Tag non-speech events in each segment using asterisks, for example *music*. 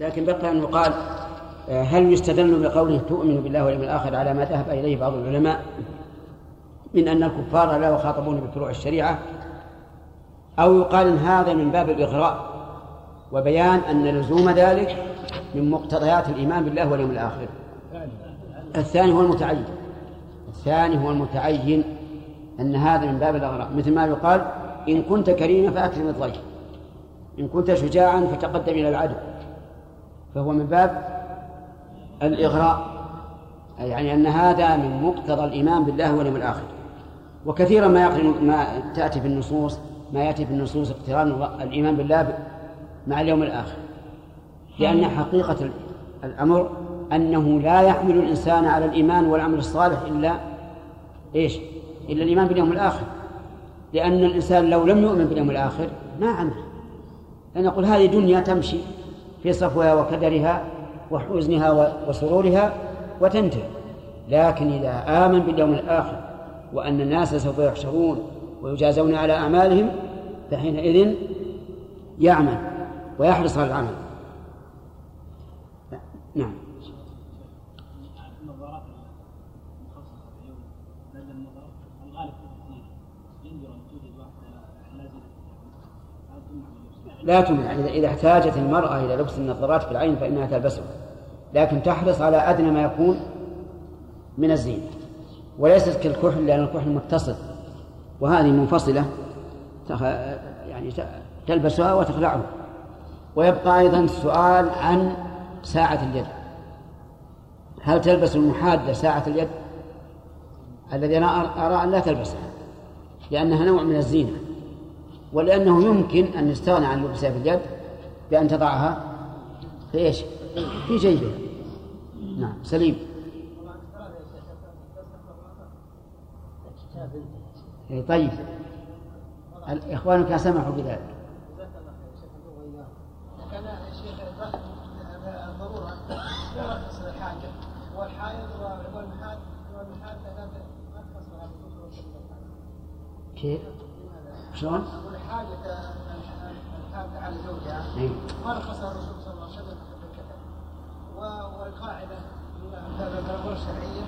لكن بقي أن يقال آه، هل يستدل بقوله تؤمن بالله واليوم الآخر على ما ذهب إليه بعض العلماء من أن الكفار لا يخاطبون بفروع الشريعة؟ أو يقال إن هذا من باب الإغراء وبيان أن لزوم ذلك من مقتضيات الإيمان بالله واليوم الآخر. الثاني هو المتعين. الثاني هو المتعين أن هذا من باب الإغراء. مثل ما يقال إن كنت كريما فأكرم الضيف. إن كنت شجاعا فتقدم إلى العدو. فهو من باب الإغراء يعني أن هذا من مقتضى الإيمان بالله واليوم الآخر. وكثيرا ما يقرن ما تأتي في النصوص ما يأتي في النصوص اقتران الإيمان بالله مع اليوم الآخر. لأن حقيقة الأمر أنه لا يحمل الإنسان على الإيمان والعمل الصالح إلا إيش؟ إلا الإيمان باليوم الآخر. لأن الإنسان لو لم يؤمن باليوم الآخر ما عمل. فنقول هذه دنيا تمشي. في صفوها وكدرها وحزنها وسرورها وتنتهي. لكن إذا آمن باليوم الآخر وأن الناس سوف يحشرون ويجازون على أعمالهم فحينئذ يعمل ويحرص على العمل. نعم. لا تمنع إذا احتاجت المرأة إلى لبس النظارات في العين فإنها تلبسها لكن تحرص على أدنى ما يكون من الزينة. وليست كالكحل لأن الكحل متصل. وهذه منفصلة يعني تلبسها وتخلعه ويبقى أيضا السؤال عن ساعة اليد. هل تلبس المحادة ساعة اليد؟ الذي أنا أرى أن لا تلبسها لأنها نوع من الزينة. ولأنه يمكن أن يستغنى عن لبسها في اليد بأن تضعها في إيش؟ في جيبها نعم سليم إيه طيب إخوانك سمحوا بذلك كان الشيخ الضرورة الحاجة والحائض والمحاد والمحاد ما كيف؟ شلون؟ والحاجة الحاجة على زوجها. ما رخصها الرسول صلى الله عليه وسلم والقاعدة الشرعية.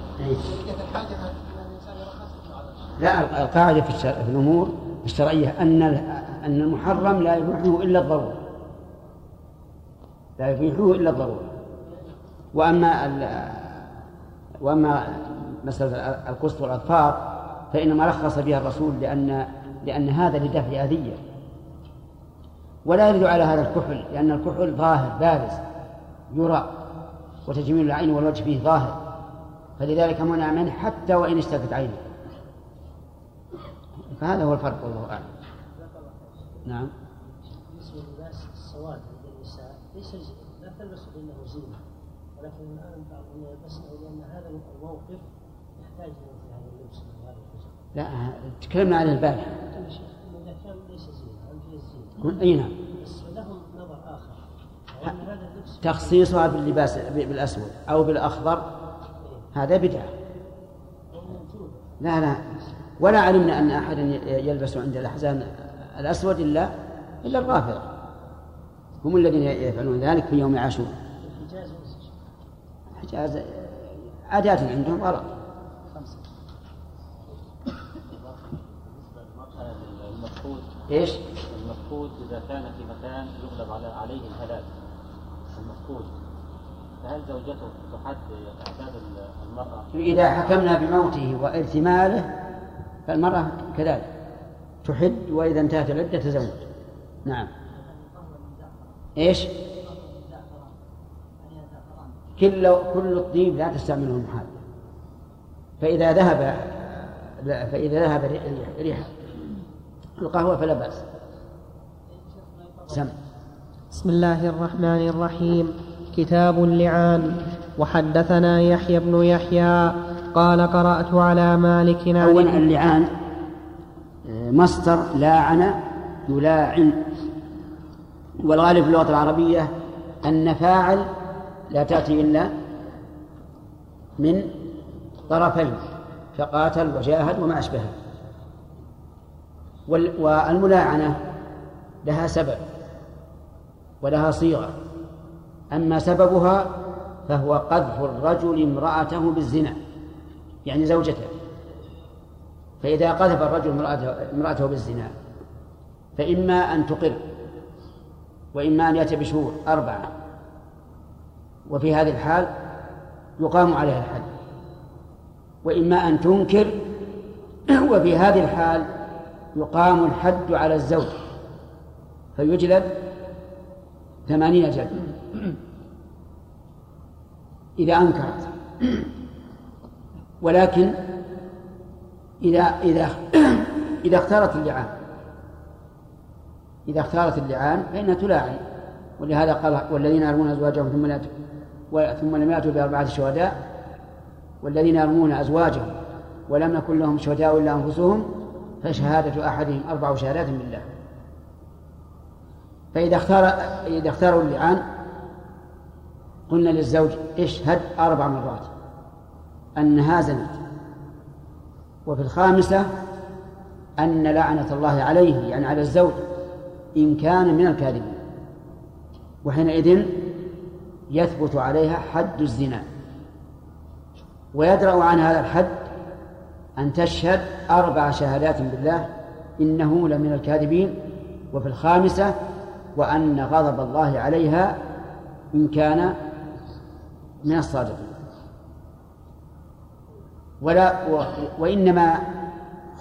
الحاجة الإنسان يرخص لا القاعدة في, الشرع في الأمور الشرعية أن أن المحرم لا يبيحه إلا الضرورة. لا يبيحه إلا الضرورة. وأما وأما مسألة القسط والأظفار فإنما رخص بها الرسول لأن لأن هذا لدفع أذية. ولا يرد على هذا الكحل لأن الكحل ظاهر بارز يرى وتجميل العين والوجه فيه ظاهر. فلذلك منع منه حتى وإن اشتكت عينه. فهذا هو الفرق والله أعلم. نعم. بالنسبة للباس السواد عند النساء. ليس لا تلبس بأنه زينة. ولكن الآن بعض يلبسه لأن هذا الموقف يحتاج إلى هذا اللبس. لا تكلمنا عن البارحة. أي نعم. تخصيصها باللباس بالأسود أو بالأخضر هذا بدعة. لا لا. ولا علمنا أن أحدا يلبس عند الأحزان الأسود إلا إلا الرافضة. هم الذين يفعلون ذلك في يوم عاشور الحجاز عادات عندهم غلط. إيش؟ المفقود إذا كان في مكان يغلب عليه الهلاك. المفقود. فهل زوجته تحد اعداد المرأة؟ إذا حكمنا بموته وارتماله فالمرأة كذلك. تحد وإذا انتهت العدة تزوج. نعم. إيش؟ كل كل الطيب لا تستعمله المحال فإذا ذهب فإذا ذهب ريح القهوة فلا بأس. سم بسم الله الرحمن الرحيم. كتاب اللعان. وحدثنا يحيى بن يحيى. قال قرأت على مالك أولا اللعان مصدر لاعن يلاعن. والغالب في اللغة العربية أن فاعل لا تأتي إلا من طرفين فقاتل وجاهد وما أشبهه. والملاعنة لها سبب ولها صيغة. أما سببها فهو قذف الرجل امرأته بالزنا يعني زوجته. فإذا قذف الرجل امرأته بالزنا فإما أن تقر وإما أن يأتي بشهور أربعة. وفي هذه الحال يقام عليها الحد. وإما أن تنكر وفي هذه الحال يقام الحد على الزوج فيجلد ثمانين جلد إذا أنكرت. ولكن إذا إذا *clears throat* إذا اختارت اللعان. إذا اختارت اللعان فإنها تلاعن. ولهذا قال والذين يرمون أزواجهم ثم ثم لم يأتوا بأربعة شهداء. والذين يرمون أزواجهم ولم يكن لهم شهداء إلا أنفسهم فشهادة أحدهم أربع شهادات بالله فإذا اختار إذا اختاروا اللعان قلنا للزوج اشهد أربع مرات. أنها زنت. وفي الخامسة أن لعنة الله عليه يعني على الزوج إن كان من الكاذبين. وحينئذ يثبت عليها حد الزنا. ويدرأ عن هذا الحد أن تشهد أربع شهادات بالله إنه لمن الكاذبين وفي الخامسة وأن غضب الله عليها إن كان من الصادقين. ولا وإنما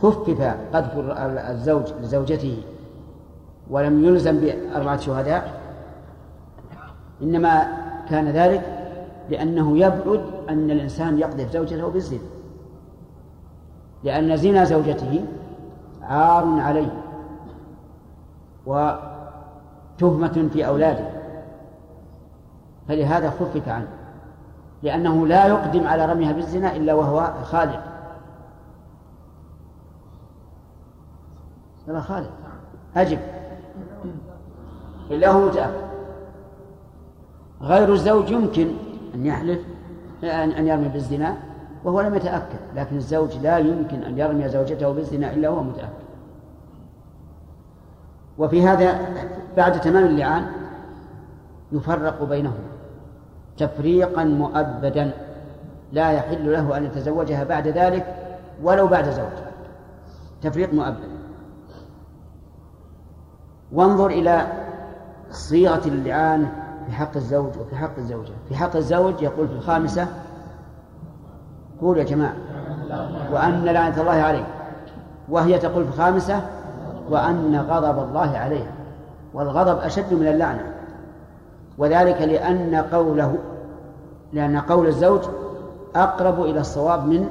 خفف قذف الزوج لزوجته ولم يلزم بأربعة شهداء إنما كان ذلك لأنه يبعد أن الإنسان يقذف زوجته بالزنا. لأن زنا زوجته عار عليه وتهمة في أولاده. فلهذا خفف عنه لأنه لا يقدم على رميها بالزنا إلا وهو خالد يلا خالد أجب. إلا هو متأكد غير الزوج يمكن أن يحلف أن يرمي بالزنا وهو لم يتأكد لكن الزوج لا يمكن أن يرمي زوجته بالزنا إلا وهو متأكد. وفي هذا بعد تمام اللعان يفرق بينهما تفريقا مؤبدا لا يحل له أن يتزوجها بعد ذلك ولو بعد زوج تفريق مؤبد. وانظر إلى صيغة اللعان في حق الزوج وفي حق الزوجة. في حق الزوج يقول في الخامسة قول يا جماعة. وأن لعنة الله عليه. وهي تقول في الخامسة وأن غضب الله عليها والغضب أشد من اللعنة. وذلك لأن قوله لأن قول الزوج أقرب إلى الصواب من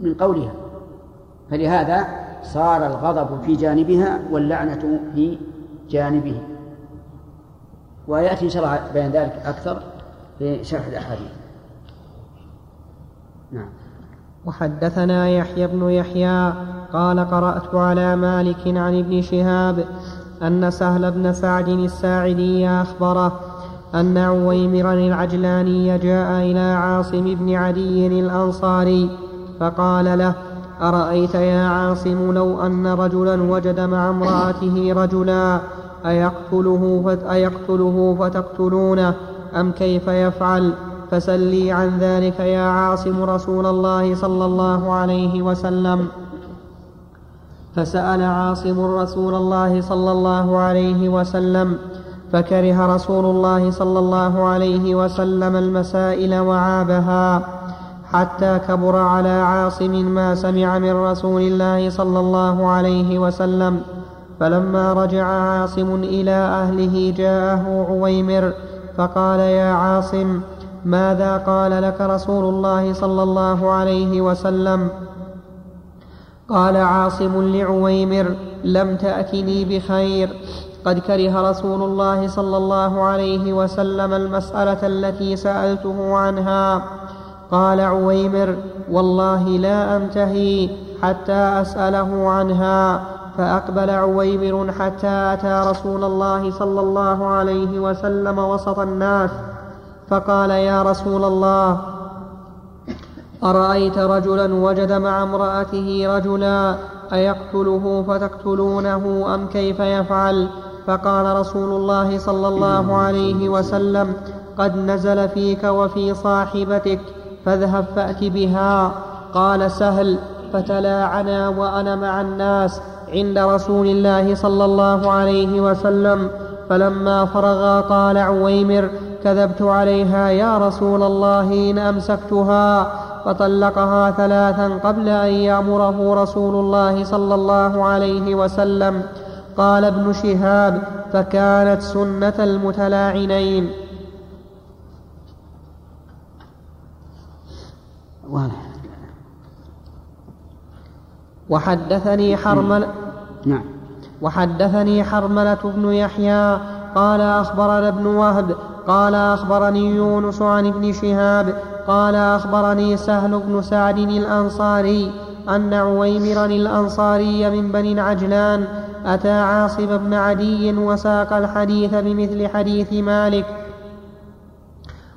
من قولها. فلهذا صار الغضب في جانبها واللعنة في جانبه. ويأتي إن شاء الله بيان ذلك أكثر في شرح الأحاديث. نعم. وحدثنا يحيى بن يحيى قال قرأت على مالك عن ابن شهاب أن سهل بن سعد الساعدي أخبره أن عويمرا العجلاني جاء إلى عاصم بن عدي الأنصاري فقال له أرأيت يا عاصم لو أن رجلا وجد مع امرأته رجلا أيقتله, أيقتله فتقتلونه أم كيف يفعل؟ فسلي عن ذلك يا عاصم رسول الله صلى الله عليه وسلم. فسأل عاصم رسول الله صلى الله عليه وسلم فكره رسول الله صلى الله عليه وسلم المسائل وعابها حتى كبر على عاصم ما سمع من رسول الله صلى الله عليه وسلم. فلما رجع عاصم إلى أهله جاءه عويمر فقال يا عاصم ماذا قال لك رسول الله صلى الله عليه وسلم؟ قال عاصم لعويمر لم تأتني بخير. قد كره رسول الله صلى الله عليه وسلم المسألة التي سألته عنها. قال عويمر والله لا أنتهي حتى أسأله عنها. فأقبل عويمر حتى أتى رسول الله صلى الله عليه وسلم وسط الناس. فقال يا رسول الله أرأيت رجلا وجد مع امرأته رجلا أيقتله فتقتلونه أم كيف يفعل؟ فقال رسول الله صلى الله عليه وسلم قد نزل فيك وفي صاحبتك فاذهب فأت بها. قال سهل فتلاعنا وأنا مع الناس عند رسول الله صلى الله عليه وسلم. فلما فرغا قال عويمر كذبت عليها يا رسول الله إن أمسكتها فطلقها ثلاثا قبل أن يأمره رسول الله صلى الله عليه وسلم. قال ابن شهاب فكانت سنة المتلاعنين. وحدثني حرمل نعم. وحدثني حرملة بن يحيى قال أخبرنا ابن وهب قال أخبرني يونس عن ابن شهاب قال أخبرني سهل بن سعد الأنصاري أن عويمرا الأنصاري من بني عجلان أتى عاصم بن عدي وساق الحديث بمثل حديث مالك.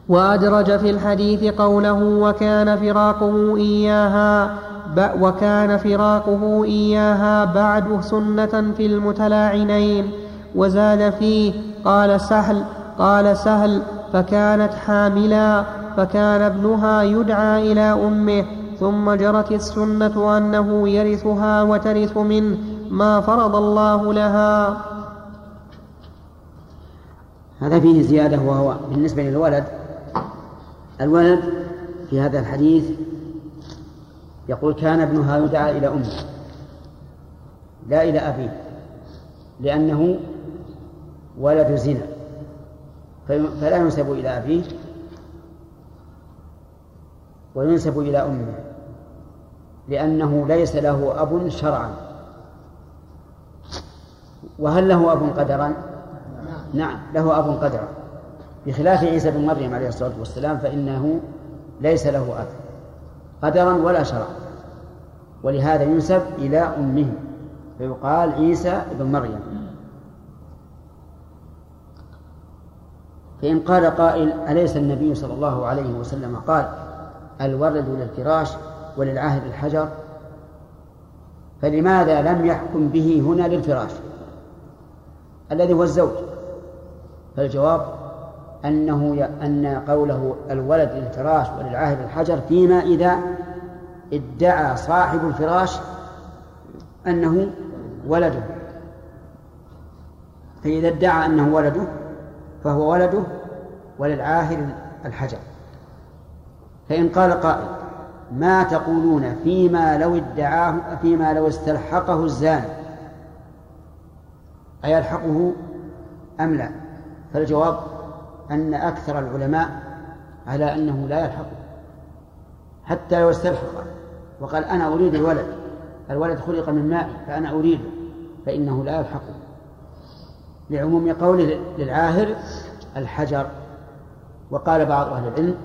وأدرج في الحديث قوله وكان فراقه إياها وكان فراقه إياها بعد سنة في المتلاعنين. وزاد فيه قال سهل قال سهل فكانت حاملا فكان ابنها يدعى إلى أمه ثم جرت السنة أنه يرثها وترث منه ما فرض الله لها. هذا فيه زيادة وهو بالنسبة للولد. الولد في هذا الحديث يقول كان ابنها يدعى إلى أمه لا إلى أبيه لأنه ولد زنا فلا ينسب إلى أبيه وينسب إلى أمه لأنه ليس له أب شرعا. وهل له أب قدرا؟ نعم له أب قدرا. بخلاف عيسى بن مريم عليه الصلاة والسلام فإنه ليس له أب قدرا ولا شرعا. ولهذا ينسب إلى أمه فيقال عيسى بن مريم. فإن قال قائل أليس النبي صلى الله عليه وسلم قال الولد للفراش وللعاهد الحجر؟ فلماذا لم يحكم به هنا للفراش الذي هو الزوج؟ فالجواب أنه أن قوله الولد للفراش وللعاهد الحجر فيما إذا ادعى صاحب الفراش أنه ولده. فإذا ادعى أنه ولده فهو ولده وللعاهر الحجر. فإن قال قائل ما تقولون فيما لو ادعاه فيما لو استلحقه الزاني أيلحقه أم لا؟ فالجواب أن أكثر العلماء على أنه لا يلحقه حتى لو استلحق. وقال أنا أريد الولد الولد خلق من ماء فأنا أريده فإنه لا يلحقه. لعموم قوله للعاهر الحجر. وقال بعض أهل العلم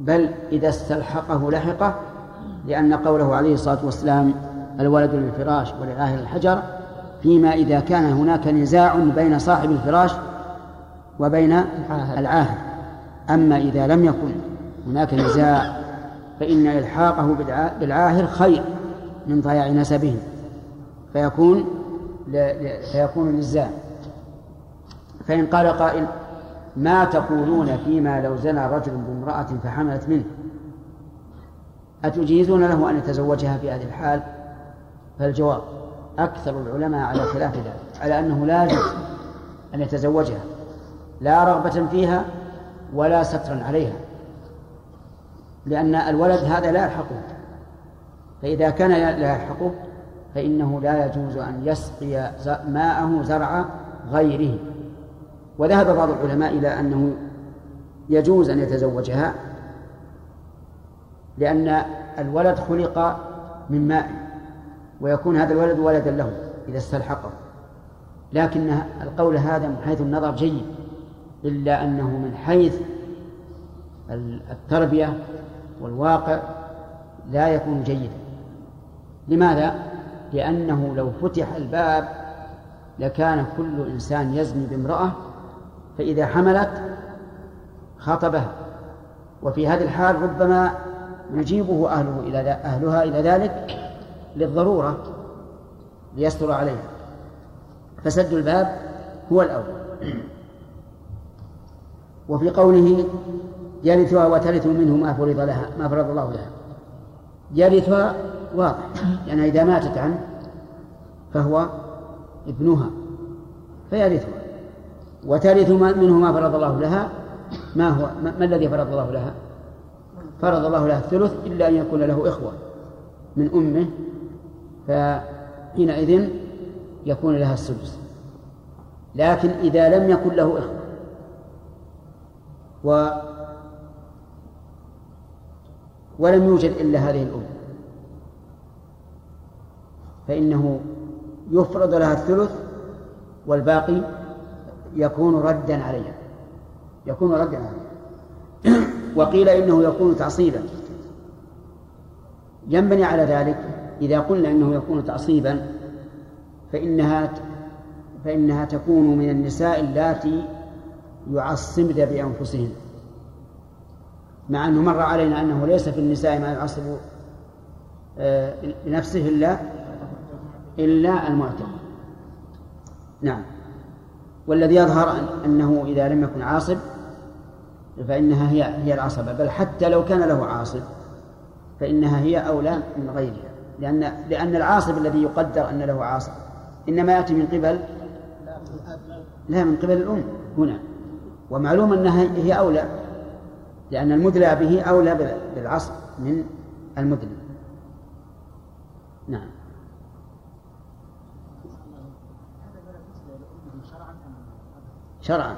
بل إذا استلحقه لحقه لأن قوله عليه الصلاة والسلام الولد للفراش وللعاهر الحجر فيما إذا كان هناك نزاع بين صاحب الفراش وبين العاهر. أما إذا لم يكن هناك نزاع فإن إلحاقه بالعاهر خير من ضياع نسبه فيكون فيكون للزام فإن قال قائل ما تقولون فيما لو زنى رجل بامرأة فحملت منه؟ أتجيزون له أن يتزوجها في هذه الحال؟ فالجواب أكثر العلماء على خلاف ذلك على أنه لا يجوز أن يتزوجها لا رغبة فيها ولا سترا عليها لأن الولد هذا لا يلحقه. فإذا كان لا يلحقه فإنه لا يجوز أن يسقي ماءه زرع غيره. وذهب بعض العلماء إلى أنه يجوز أن يتزوجها لأن الولد خلق من ماء ويكون هذا الولد ولدا له إذا استلحقه لكن القول هذا من حيث النظر جيد إلا أنه من حيث التربية والواقع لا يكون جيدا لماذا؟ لأنه لو فتح الباب لكان كل إنسان يزني بامرأة فإذا حملت خاطبها وفي هذه الحال ربما يجيبه أهله إلى أهلها إلى ذلك للضرورة ليستر عليها. فسد الباب هو الأولى وفي قوله يرثها وترث منه ما فرض لها ما فرض الله لها. يرثها واضح. يعني إذا ماتت عنه فهو ابنها فيرثها. وترث منه ما فرض الله لها ما هو ما, الذي فرض الله لها؟ فرض الله لها الثلث إلا أن يكون له إخوة من أمه فحينئذ يكون لها السدس لكن إذا لم يكن له إخوة و ولم يوجد إلا هذه الأم فإنه يفرض لها الثلث والباقي يكون ردا عليها. يكون ردا عليها. *clears throat* وقيل إنه يكون تعصيبا. ينبني على ذلك إذا قلنا إنه يكون تعصيبا فإنها فإنها تكون من النساء اللاتي يعصبن بأنفسهن. مع أنه مر علينا أنه ليس في النساء ما يعصب آه، بنفسه إلا إلا المعتق. نعم. والذي يظهر أنه إذا لم يكن عاصب فإنها هي هي العصبة. بل حتى لو كان له عاصب فإنها هي أولى من غيرها. لأن لأن العاصب الذي يقدر أن له عاصب إنما يأتي من قبل لا من قبل الأم هنا. ومعلوم أنها هي أولى لأن المدلى به أولى بالعصب من المدلى نعم شرعا.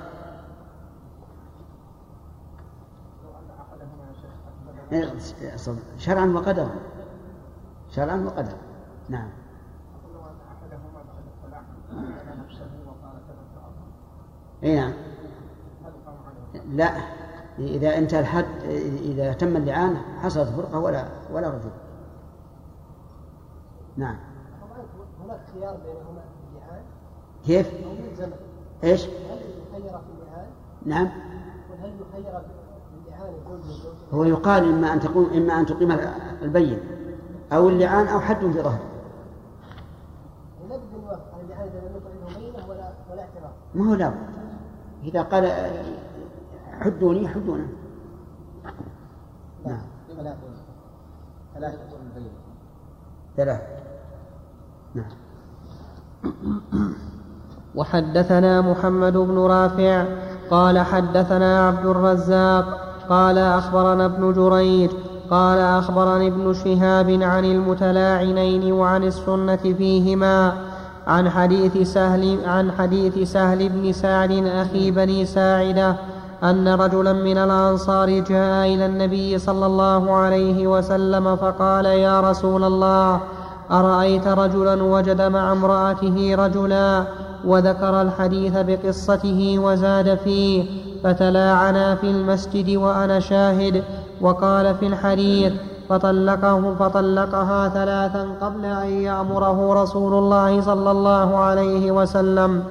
شرعا وقدرا. شرعا وقدرا. نعم. إي نعم. لا. إذا انتهى الحد إذا تم اللعان حصلت فرقة ولا ولا رجوع. نعم. هناك خيار بينهما اللعان؟ كيف؟ إيش؟ هل يخير في اللعان؟ نعم. يخير هو يقال إما أن تقوم إما أن تقيم البين أو اللعان أو حد في ظهره. ما هو لا إذا قال حدوني حدونا نعم. ثلاثة ثلاثة. نعم. *coughs* وحدثنا محمد بن رافع قال حدثنا عبد الرزاق قال أخبرنا ابن جريج قال أخبرني ابن شهاب عن المتلاعنين وعن السنة فيهما عن حديث سهل عن حديث سهل بن سعد أخي بني ساعدة أن رجلا من الأنصار جاء إلى النبي صلى الله عليه وسلم فقال يا رسول الله أرأيت رجلا وجد مع امرأته رجلا وذكر الحديث بقصته وزاد فيه فتلاعنا في المسجد وأنا شاهد وقال في الحديث فطلقه فطلقها ثلاثا قبل أن يأمره رسول الله صلى الله عليه وسلم.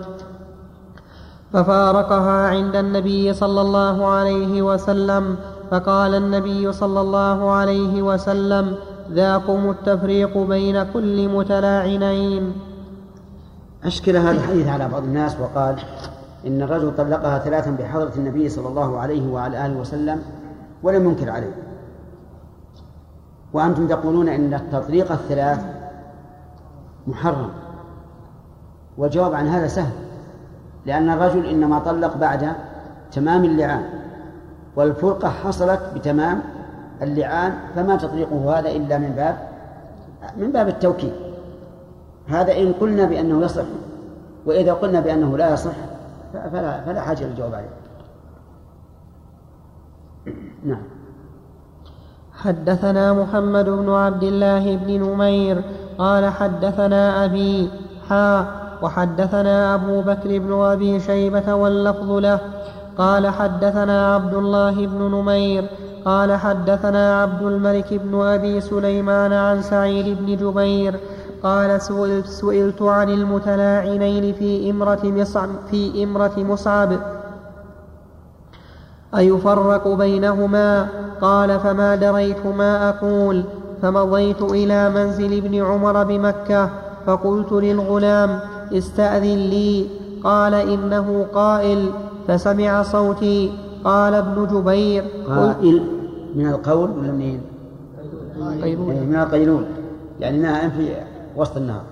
ففارقها عند النبي صلى الله عليه وسلم فقال النبي صلى الله عليه وسلم ذاكم التفريق بين كل متلاعنين. أشكل هذا الحديث على بعض الناس وقال إن الرجل طلقها ثلاثا بحضرة النبي صلى الله عليه وعلى آله وسلم ولم ينكر عليه. وأنتم تقولون إن التطليق الثلاث محرم. والجواب عن هذا سهل. لأن الرجل إنما طلق بعد تمام اللعان والفرقة حصلت بتمام اللعان فما تطليقه هذا إلا من باب من باب التوكيد. هذا إن قلنا بأنه يصح وإذا قلنا بأنه لا يصح فلا فلا حاجة للجواب عليه. نعم. حدثنا محمد بن عبد الله بن نمير قال حدثنا أبي حا وحدثنا أبو بكر بن أبي شيبة واللفظ له. قال حدثنا عبد الله بن نمير قال حدثنا عبد الملك بن أبي سليمان عن سعيد بن جبير قال سئلت, سئلت عن المتلاعنين في إمرة مصعب, في إمرة مصعب. أيفرق بينهما؟ قال فما دريت ما أقول. فمضيت إلى منزل ابن عمر بمكة فقلت للغلام استأذن لي. قال إنه قائل. فسمع صوتي. قال ابن جبير قائل من القول ولا منين؟ قيلولة من القيلول يعني نائم في وسط النهار.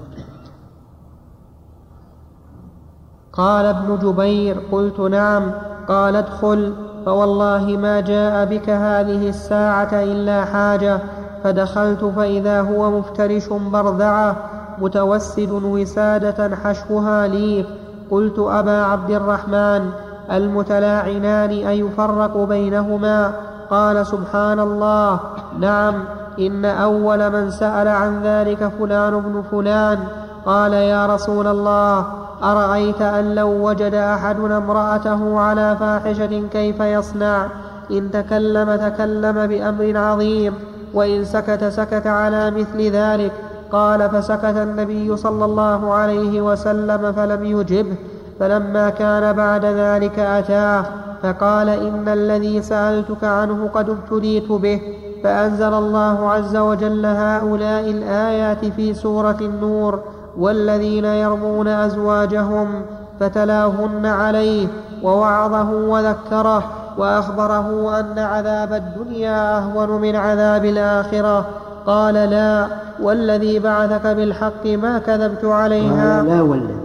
قال ابن جبير قلت نعم. قال ادخل فوالله ما جاء بك هذه الساعة إلا حاجة. فدخلت فإذا هو مفترش برذعة متوسد وسادة حشوها ليف. قلت أبا عبد الرحمن المتلاعنان أيفرق بينهما؟ قال سبحان الله نعم. إن أول من سأل عن ذلك فلان بن فلان. قال يا رسول الله أرأيت أن لو وجد أحدنا امرأته على فاحشة كيف يصنع؟ إن تكلم تكلم بأمر عظيم وإن سكت سكت على مثل ذلك. قال فسكت النبي صلى الله عليه وسلم فلم يجبه فلما كان بعد ذلك أتاه فقال إن الذي سألتك عنه قد ابتليت به. فأنزل الله عز وجل هؤلاء الآيات في سورة النور والذين يرمون أزواجهم فتلاهن عليه ووعظه وذكره وأخبره أن عذاب الدنيا أهون من عذاب الآخرة. قال لا والذي بعثك بالحق ما كذبت عليها. لا والذي.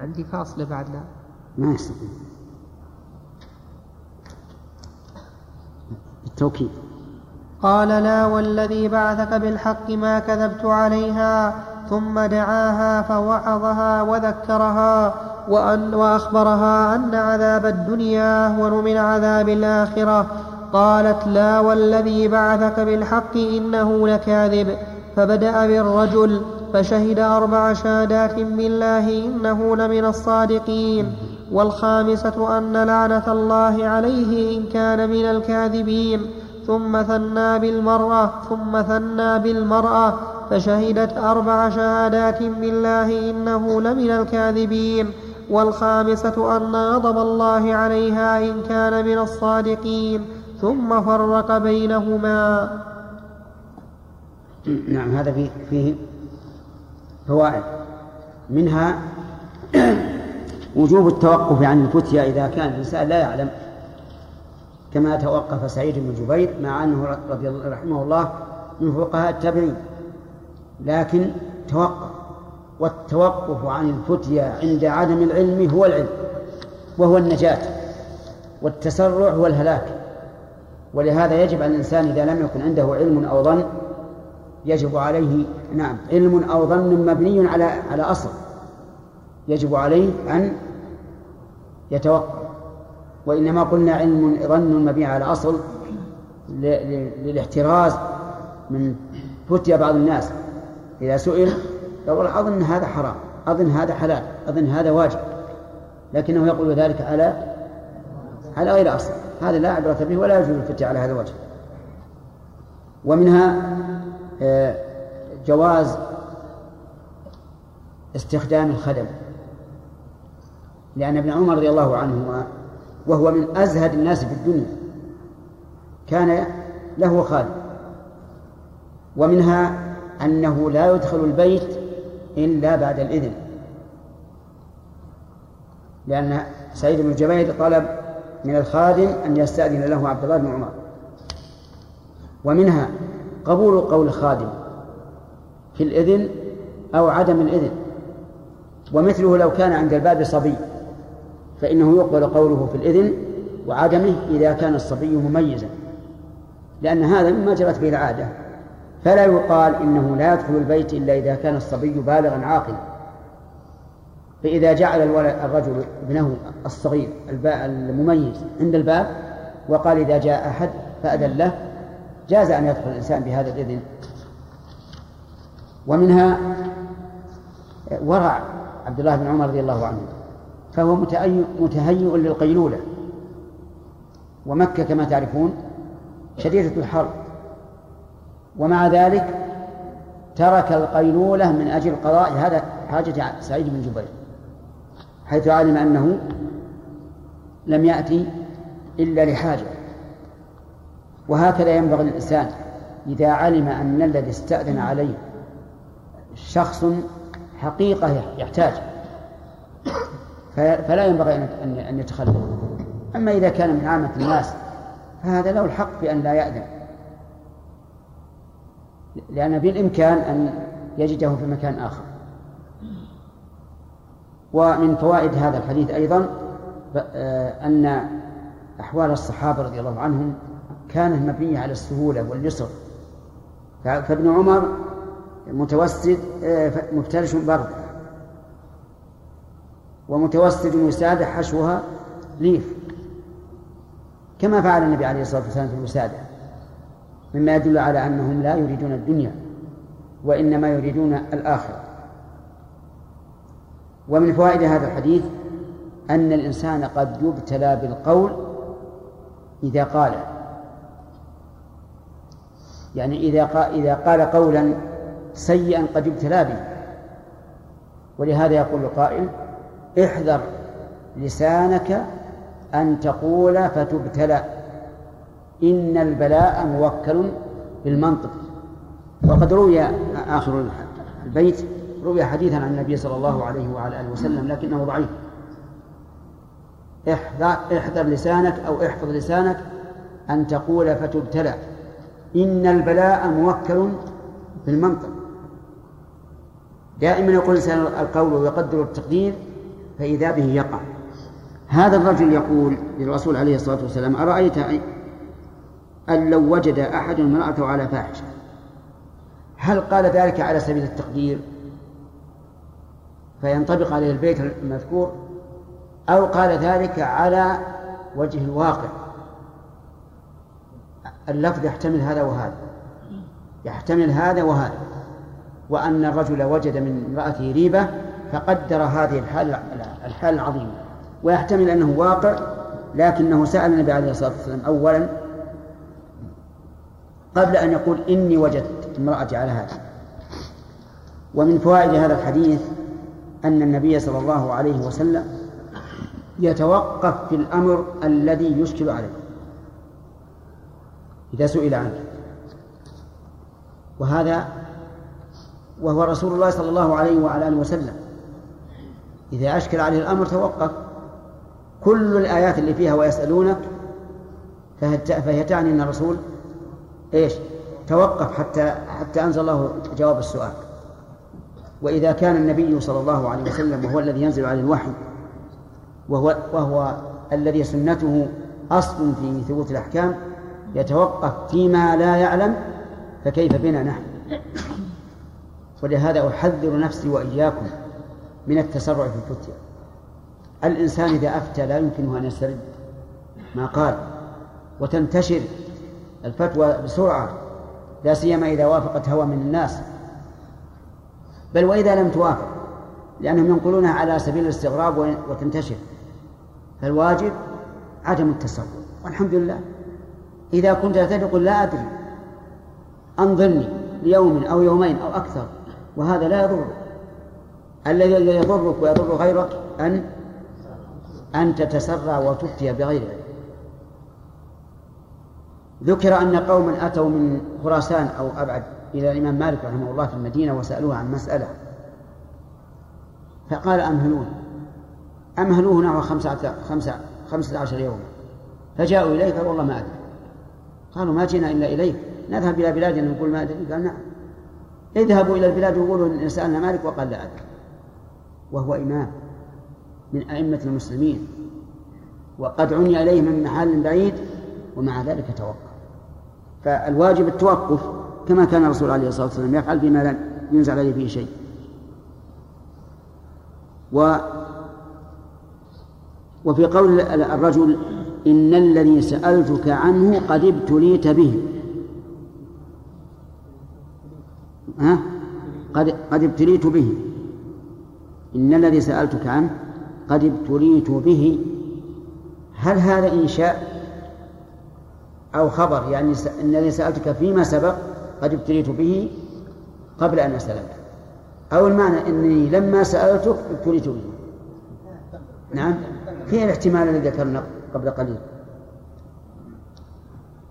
عندي فاصلة بعد لا. ما يستطيع التوكيد. قال لا والذي بعثك بالحق ما كذبت عليها ثم دعاها فوعظها وذكرها وأن وأخبرها أن عذاب الدنيا أهون من عذاب الآخرة. قالت لا والذي بعثك بالحق إنه لكاذب. فبدأ بالرجل فشهد أربع شهادات بالله إنه لمن الصادقين. والخامسة أن لعنة الله عليه إن كان من الكاذبين. ثم ثنى بالمرأة ثم ثنى بالمرأة فشهدت أربع شهادات بالله إنه لمن الكاذبين. والخامسة أن غضب الله عليها إن كان من الصادقين. ثم فرق بينهما. نعم هذا فيه, فيه فوائد. منها وجوب التوقف عن الفتيا إذا كان الإنسان لا يعلم. كما توقف سعيد بن جبير مع أنه رضي الله رحمه الله من فقهاء التابعين. لكن توقف والتوقف عن الفتيا عند عدم العلم هو العلم وهو النجاة والتسرع هو الهلاك. ولهذا يجب على الإنسان إذا لم يكن عنده علم أو ظن يجب عليه نعم علم أو ظن مبني على على أصل. يجب عليه أن يتوقف. وإنما قلنا علم ظن مبني على أصل للاحتراز من فتيا بعض الناس. إذا سئل يقول أظن هذا حرام أظن هذا حلال أظن هذا واجب. لكنه يقول ذلك على على غير أصل. هذا لا عبرة به ولا يجوز الفتيا على هذا الوجه. ومنها آه، جواز استخدام الخدم. لأن ابن عمر رضي الله عنهما وهو من أزهد الناس في الدنيا كان له خادم. ومنها أنه لا يدخل البيت إلا بعد الإذن. لأن سعيد بن جبير طلب من الخادم أن يستأذن له عبد الله بن عمر. ومنها قبول قول الخادم في الإذن أو عدم الإذن. ومثله لو كان عند الباب صبي. فإنه يقبل قوله في الإذن وعدمه إذا كان الصبي مميزا لأن هذا مما جرت به العادة. فلا يقال إنه لا يدخل البيت إلا إذا كان الصبي بالغا عاقلا. فإذا جعل الولد الرجل ابنه الصغير المميز عند الباب وقال إذا جاء أحد فأذن له جاز أن يدخل الإنسان بهذا الإذن. ومنها ورع عبد الله بن عمر رضي الله عنه. فهو متهيئ للقيلولة. ومكة كما تعرفون شديدة الحر ومع ذلك ترك القيلولة من أجل قضاء هذا حاجة سعيد بن جبير حيث علم أنه لم يأتي إلا لحاجة. وهكذا ينبغي الإنسان إذا علم أن الذي استأذن عليه شخص حقيقة يحتاج فلا ينبغي أن يتخلف. أما إذا كان من عامة الناس فهذا له الحق بأن لا يأذن. لأن بالإمكان أن يجده في مكان آخر. ومن فوائد هذا الحديث أيضا آه، أن أحوال الصحابة رضي الله عنهم كانت مبنية على السهولة واليسر. فابن عمر متوسد آه، مفترش برد. ومتوسد وسادة حشوها ليف كما فعل النبي عليه الصلاة والسلام في الوسادة مما يدل على أنهم لا يريدون الدنيا وإنما يريدون الآخرة. ومن فوائد هذا الحديث أن الإنسان قد يبتلى بالقول إذا قال يعني إذا قال, إذا قال قولا سيئا قد يبتلى به ولهذا يقول القائل احذر لسانك أن تقول فتبتلى. إن البلاء موكل بالمنطق. وقد روي آخر البيت روي حديثا عن النبي صلى الله عليه وعلى آله وسلم لكنه ضعيف. احذر, احذر لسانك أو احفظ لسانك أن تقول فتبتلى. إن البلاء موكل بالمنطق. دائما يقول الإنسان القول ويقدر التقدير فإذا به يقع. هذا الرجل يقول للرسول عليه الصلاة والسلام أرأيت أن لو وجد أحد امرأته على فاحشة؟ هل قال ذلك على سبيل التقدير؟ فينطبق عليه البيت المذكور أو قال ذلك على وجه الواقع. اللفظ يحتمل هذا وهذا. يحتمل هذا وهذا. وأن الرجل وجد من امرأته ريبة فقدر هذه الحال الحال العظيمة ويحتمل أنه واقع لكنه سأل النبي عليه الصلاة والسلام أولا قبل أن يقول إني وجدت امرأتي على هذا. ومن فوائد هذا الحديث أن النبي صلى الله عليه وسلم يتوقف في الأمر الذي يشكل عليه إذا سئل عنه. وهذا وهو رسول الله صلى الله عليه وعلى آله وسلم. إذا أشكل عليه الأمر توقف. كل الآيات اللي فيها ويسألونك فهي تعني أن الرسول إيش؟ توقف حتى حتى أنزل الله جواب السؤال. وإذا كان النبي صلى الله عليه وسلم وهو الذي ينزل عليه الوحي وهو وهو الذي سنته أصل في ثبوت الأحكام يتوقف فيما لا يعلم فكيف بنا نحن؟ ولهذا أحذر نفسي وإياكم. من التسرع في الفتيا الإنسان إذا أفتى لا يمكنه أن يسترد. ما قال. وتنتشر الفتوى بسرعة. لا سيما إذا وافقت هوى من الناس. بل وإذا لم توافق. لأنهم ينقلونها على سبيل الاستغراب وتنتشر. فالواجب عدم التسرع. والحمد لله. إذا كنت تقول لا أدري. أنظرني ليوم أو يومين أو أكثر. وهذا لا يضر الذي يضرك ويضر غيرك أن أن تتسرع وتفتي بغير علم. ذكر أن قوما أتوا من خراسان أو أبعد إلى الإمام مالك رحمه الله في المدينة وسألوه عن مسألة. فقال أمهلون أمهلوه نحو خمسة, خمسة, خمسة عشر يوما. فجاءوا إليه قال والله ما أدري. قالوا ما جئنا إلا إليك. نذهب إلى بلادنا نقول ما أدري؟ قال نعم. اذهبوا إلى البلاد وقولوا إن سألنا مالك وقال لا أدري. وهو إمام من أئمة المسلمين وقد عني إليه من محل بعيد ومع ذلك توقف. فالواجب التوقف كما كان الرسول عليه الصلاة والسلام يفعل فيما لا ينزل عليه فيه شيء. و وفي قول الرجل إن الذي سألتك عنه قد ابتليت به. ها؟ قد قد ابتليت به. إن الذي سألتك عنه قد ابتليت به. هل هذا إنشاء أو خبر؟ يعني إن الذي سألتك فيما سبق قد ابتليت به قبل أن أسألك. أو المعنى أني لما سألتك ابتليت به. نعم. في الاحتمال الذي ذكرنا قبل قليل.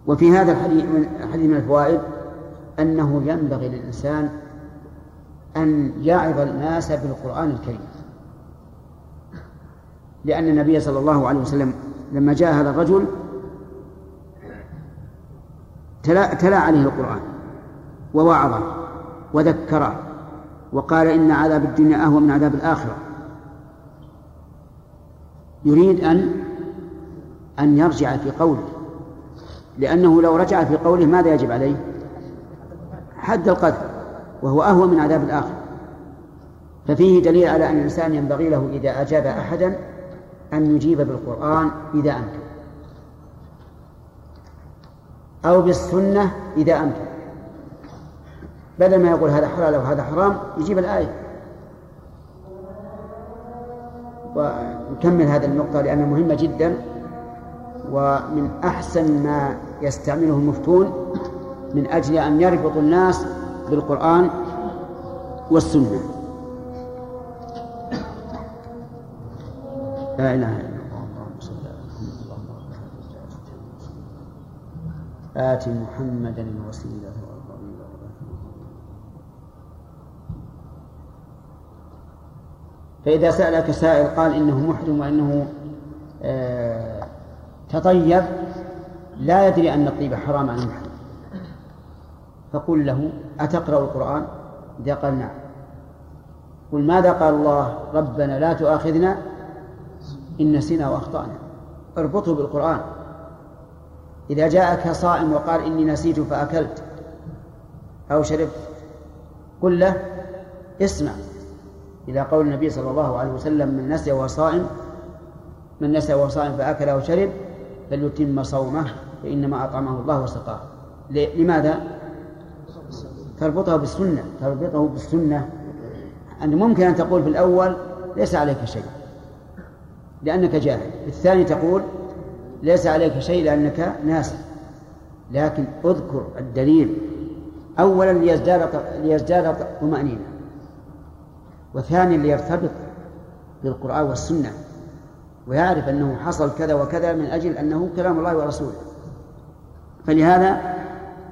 وفي هذا الحديث من الفوائد أنه ينبغي للإنسان أن يعظ الناس بالقرآن الكريم. لأن النبي صلى الله عليه وسلم لما جاء هذا الرجل تلا, تلا عليه القرآن ووعظه وذكره وقال إن عذاب الدنيا أهون من عذاب الآخرة. يريد أن أن يرجع في قوله لأنه لو رجع في قوله ماذا يجب عليه؟ حد القذف وهو أهون من عذاب الآخرة ففيه دليل على أن الإنسان ينبغي له إذا أجاب أحدا أن يجيب بالقرآن إذا أمكن. أو بالسنة إذا أمكن. بدل ما يقول هذا حلال وهذا حرام يجيب الآية. ونكمل هذه النقطة لأنها مهمة جدا. ومن أحسن ما يستعمله المفتون من أجل أن يربط الناس بالقرآن والسنة. لا إله إلا الله. آت محمدا الوسيلة فإذا سألك سائل قال إنه محرم وإنه آه تطيب لا يدري أن الطيب حرام على المحرم فقل له أتقرأ القرآن؟ إذا قال نعم. قل ماذا قال الله؟ ربنا لا تؤاخذنا إن نسينا وأخطأنا اربطه بالقرآن. إذا جاءك صائم وقال إني نسيت فأكلت أو شربت قل له اسمع. إلى قول النبي صلى الله عليه وسلم من نسي وهو صائم من نسي وهو صائم فأكل أو شرب فليتم صومه فإنما أطعمه الله وسقاه لماذا؟ تربطه بالسنة تربطه بالسنة. أن ممكن أن تقول في الأول ليس عليك شيء لأنك جاهل. الثاني تقول ليس عليك شيء لأنك ناسي. لكن أذكر الدليل. أولا ليزداد ليزداد طمأنينة. وثانيا ليرتبط بالقرآن والسنة. ويعرف أنه حصل كذا وكذا من أجل أنه كلام الله ورسوله. فلهذا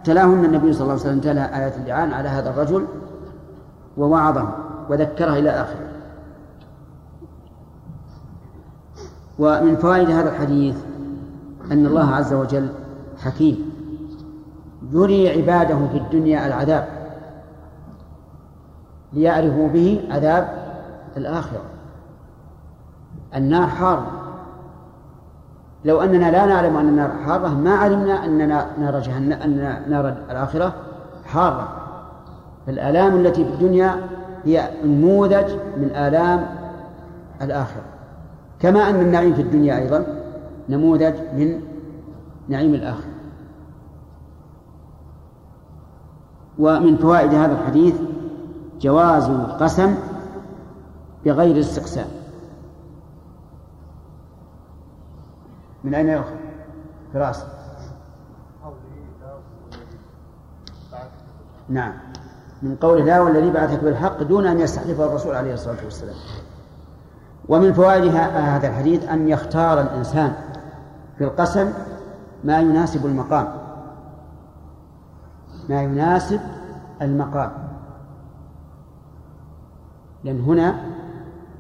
تلاهن النبي صلى الله عليه وسلم تلا آيات اللعان على هذا الرجل ووعظه وذكره إلى آخره. ومن فوائد هذا الحديث أن الله عز وجل حكيم. يري عباده في الدنيا العذاب. ليعرفوا به عذاب الآخرة. النار حارة لو أننا لا نعلم أن النار حارة ما علمنا أن نار جهنم أن نار الآخرة حارة. فالآلام التي في الدنيا هي نموذج من آلام الآخرة. كما أن النعيم في الدنيا أيضا نموذج من نعيم الآخرة. ومن فوائد هذا الحديث جواز القسم بغير استقسام من أين يؤخذ؟ فراس نعم. من قول لا والذي بعثك بالحق دون أن يستحلفه الرسول عليه الصلاة والسلام. ومن فوائد هذا الحديث أن يختار الإنسان في القسم ما يناسب المقام. ما يناسب المقام. لأن هنا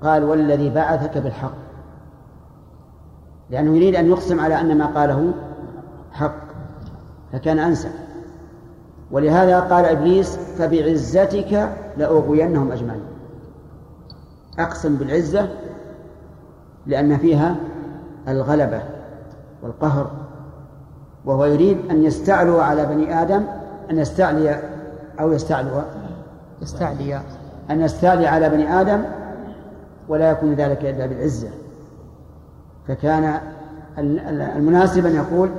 قال والذي بعثك بالحق. لأنه يريد أن يقسم على أن ما قاله حق فكان أنسى ولهذا قال إبليس فبعزتك لأغوينهم أجمعين. أقسم بالعزة لأن فيها الغلبة والقهر وهو يريد أن يستعلو على بني آدم أن يستعلي أو يستعلو يستعلي. أن يستعلي على بني آدم ولا يكون ذلك إلا بالعزة. فكان المناسب أن يقول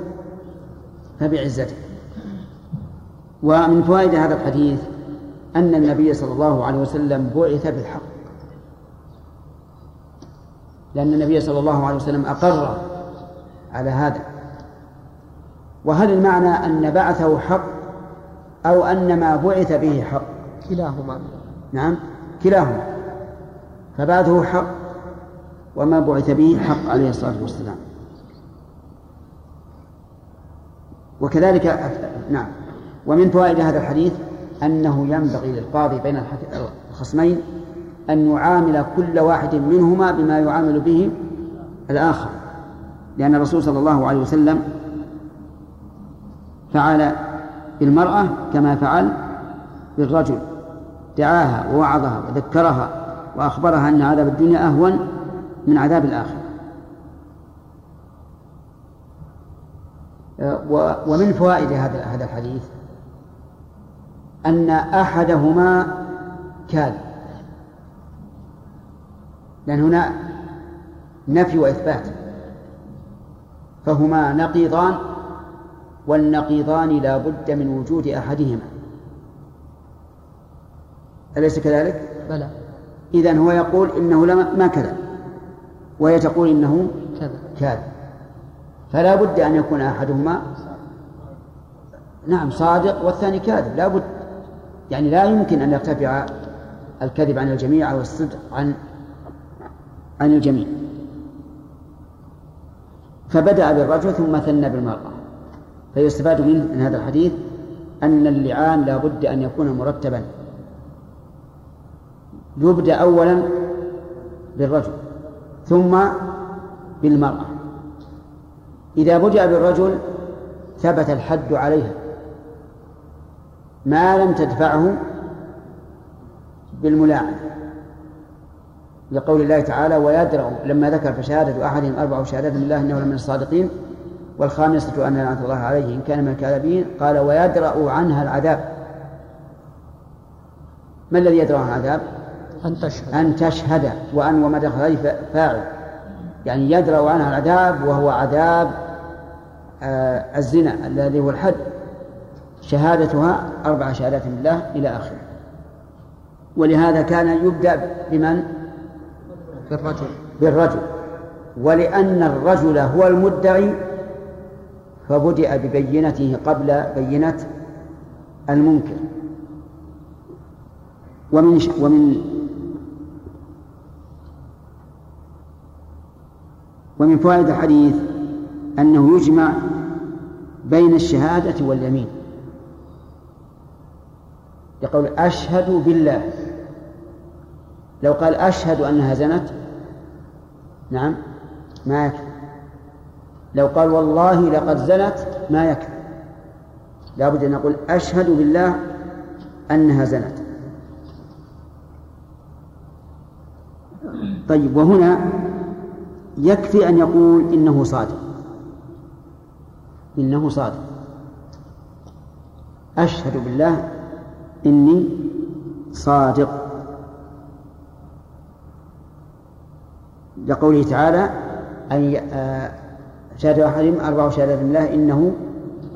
فبعزته. ومن فوائد هذا الحديث أن النبي صلى الله عليه وسلم بعث بالحق. لأن النبي صلى الله عليه وسلم أقر على هذا. وهل المعنى أن بعثه حق أو أن ما بعث به حق؟ كلاهما. نعم كلاهما. فبعثه حق وما بعث به حق عليه الصلاة والسلام. وكذلك نعم. ومن فوائد هذا الحديث أنه ينبغي للقاضي بين الخصمين أن يعامل كل واحد منهما بما يعامل به الآخر. لأن الرسول صلى الله عليه وسلم فعل بالمرأة كما فعل بالرجل. دعاها ووعظها وذكرها وأخبرها أن عذاب الدنيا أهون من عذاب الآخرة. ومن فوائد هذا هذا الحديث أن أحدهما كاذب. لأن هنا نفي وإثبات. فهما نقيضان والنقيضان لا بد من وجود أحدهما. أليس كذلك؟ بلى. إذن هو يقول إنه ما كذب. وهي تقول إنه كاذب. فلا بد أن يكون أحدهما نعم صادق والثاني كاذب. لا بد. يعني لا يمكن أن يرتفع الكذب عن الجميع أو الصدق عن عن الجميع. فبدأ بالرجل ثم ثنى بالمرأة. فيستفاد منه من هذا الحديث أن اللعان لا بد أن يكون مرتبا. يبدأ أولا بالرجل ثم بالمرأة. إذا بدأ بالرجل ثبت الحد عليها. ما لم تدفعه بالملاعنة. لقول الله تعالى ويدرأ لما ذكر فشهادة أحدهم أربع شهادات بالله إنه لمن الصادقين والخامسة أن لعنة الله عليه إن كان من الكاذبين قال ويدرأ عنها العذاب ما الذي يدرأ عنها العذاب؟ أن تشهد. أن تشهد وأن وما دخل فاعل. يعني يدرأ عنها العذاب وهو عذاب آه الزنا الذي هو الحد. شهادتها أربع شهادات بالله إلى آخره. ولهذا كان يبدأ بمن؟ بالرجل. بالرجل. ولأن الرجل هو المدعي فبدأ ببينته قبل بينة المنكر. ومن ومن ومن فوائد الحديث أنه يجمع بين الشهادة واليمين. يقول أشهد بالله. لو قال أشهد أنها زنت نعم ما يكفي. لو قال والله لقد زنت ما يكفي. لابد أن نقول أشهد بالله أنها زنت. طيب وهنا يكفي أن يقول إنه صادق. إنه صادق. أشهد بالله إني صادق. لقوله تعالى أن آه، شهادة أحدهم أربع شهادات بالله إنه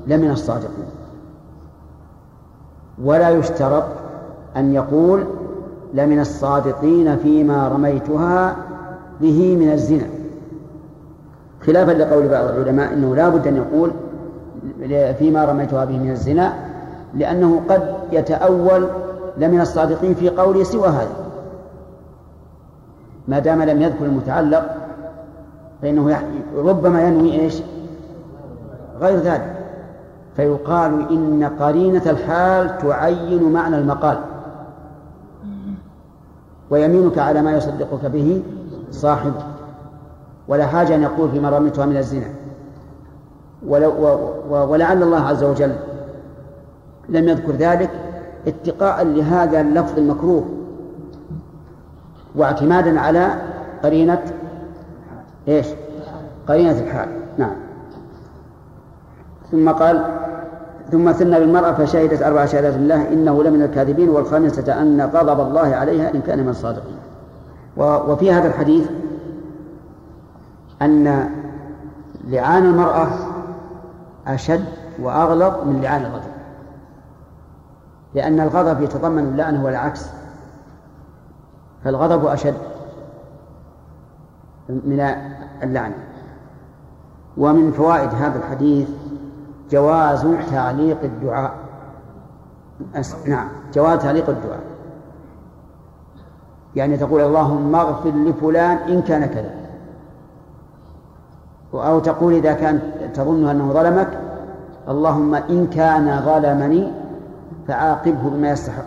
لمن الصادقين. ولا يشترط أن يقول لمن الصادقين فيما رميتها به من الزنا. خلافا لقول بعض العلماء إنه لا بد أن يقول فيما رميتها به من الزنا لأنه قد يتأول لمن الصادقين في قوله سوى هذا. ما دام لم يذكر المتعلق فإنه ربما ينوي إيش؟ غير ذلك. فيقال إن قرينة الحال تعين معنى المقال. ويمينك على ما يصدقك به صاحبه ولا حاجة أن يقول فيما رميتها من الزنا. ولعل الله عز وجل لم يذكر ذلك اتقاء لهذا اللفظ المكروه واعتمادا على قرينة إيش؟ قرينة الحال. نعم. ثم قال ثم ثنى بالمرأة فشهدت أربع شهادات بالله إنه لمن الكاذبين والخامسة أن غضب الله عليها إن كان من الصادقين. وفي هذا الحديث أن لعان المرأة أشد وأغلظ من لعان الرجل لأن الغضب يتضمن اللعنة والعكس. فالغضب أشد من اللعنة ومن فوائد هذا الحديث جواز تعليق الدعاء. نعم جواز تعليق الدعاء. يعني تقول اللهم اغفر لفلان إن كان كذا. أو تقول إذا كان تظن أنه ظلمك اللهم إن كان ظلمني فعاقبه بما يستحق.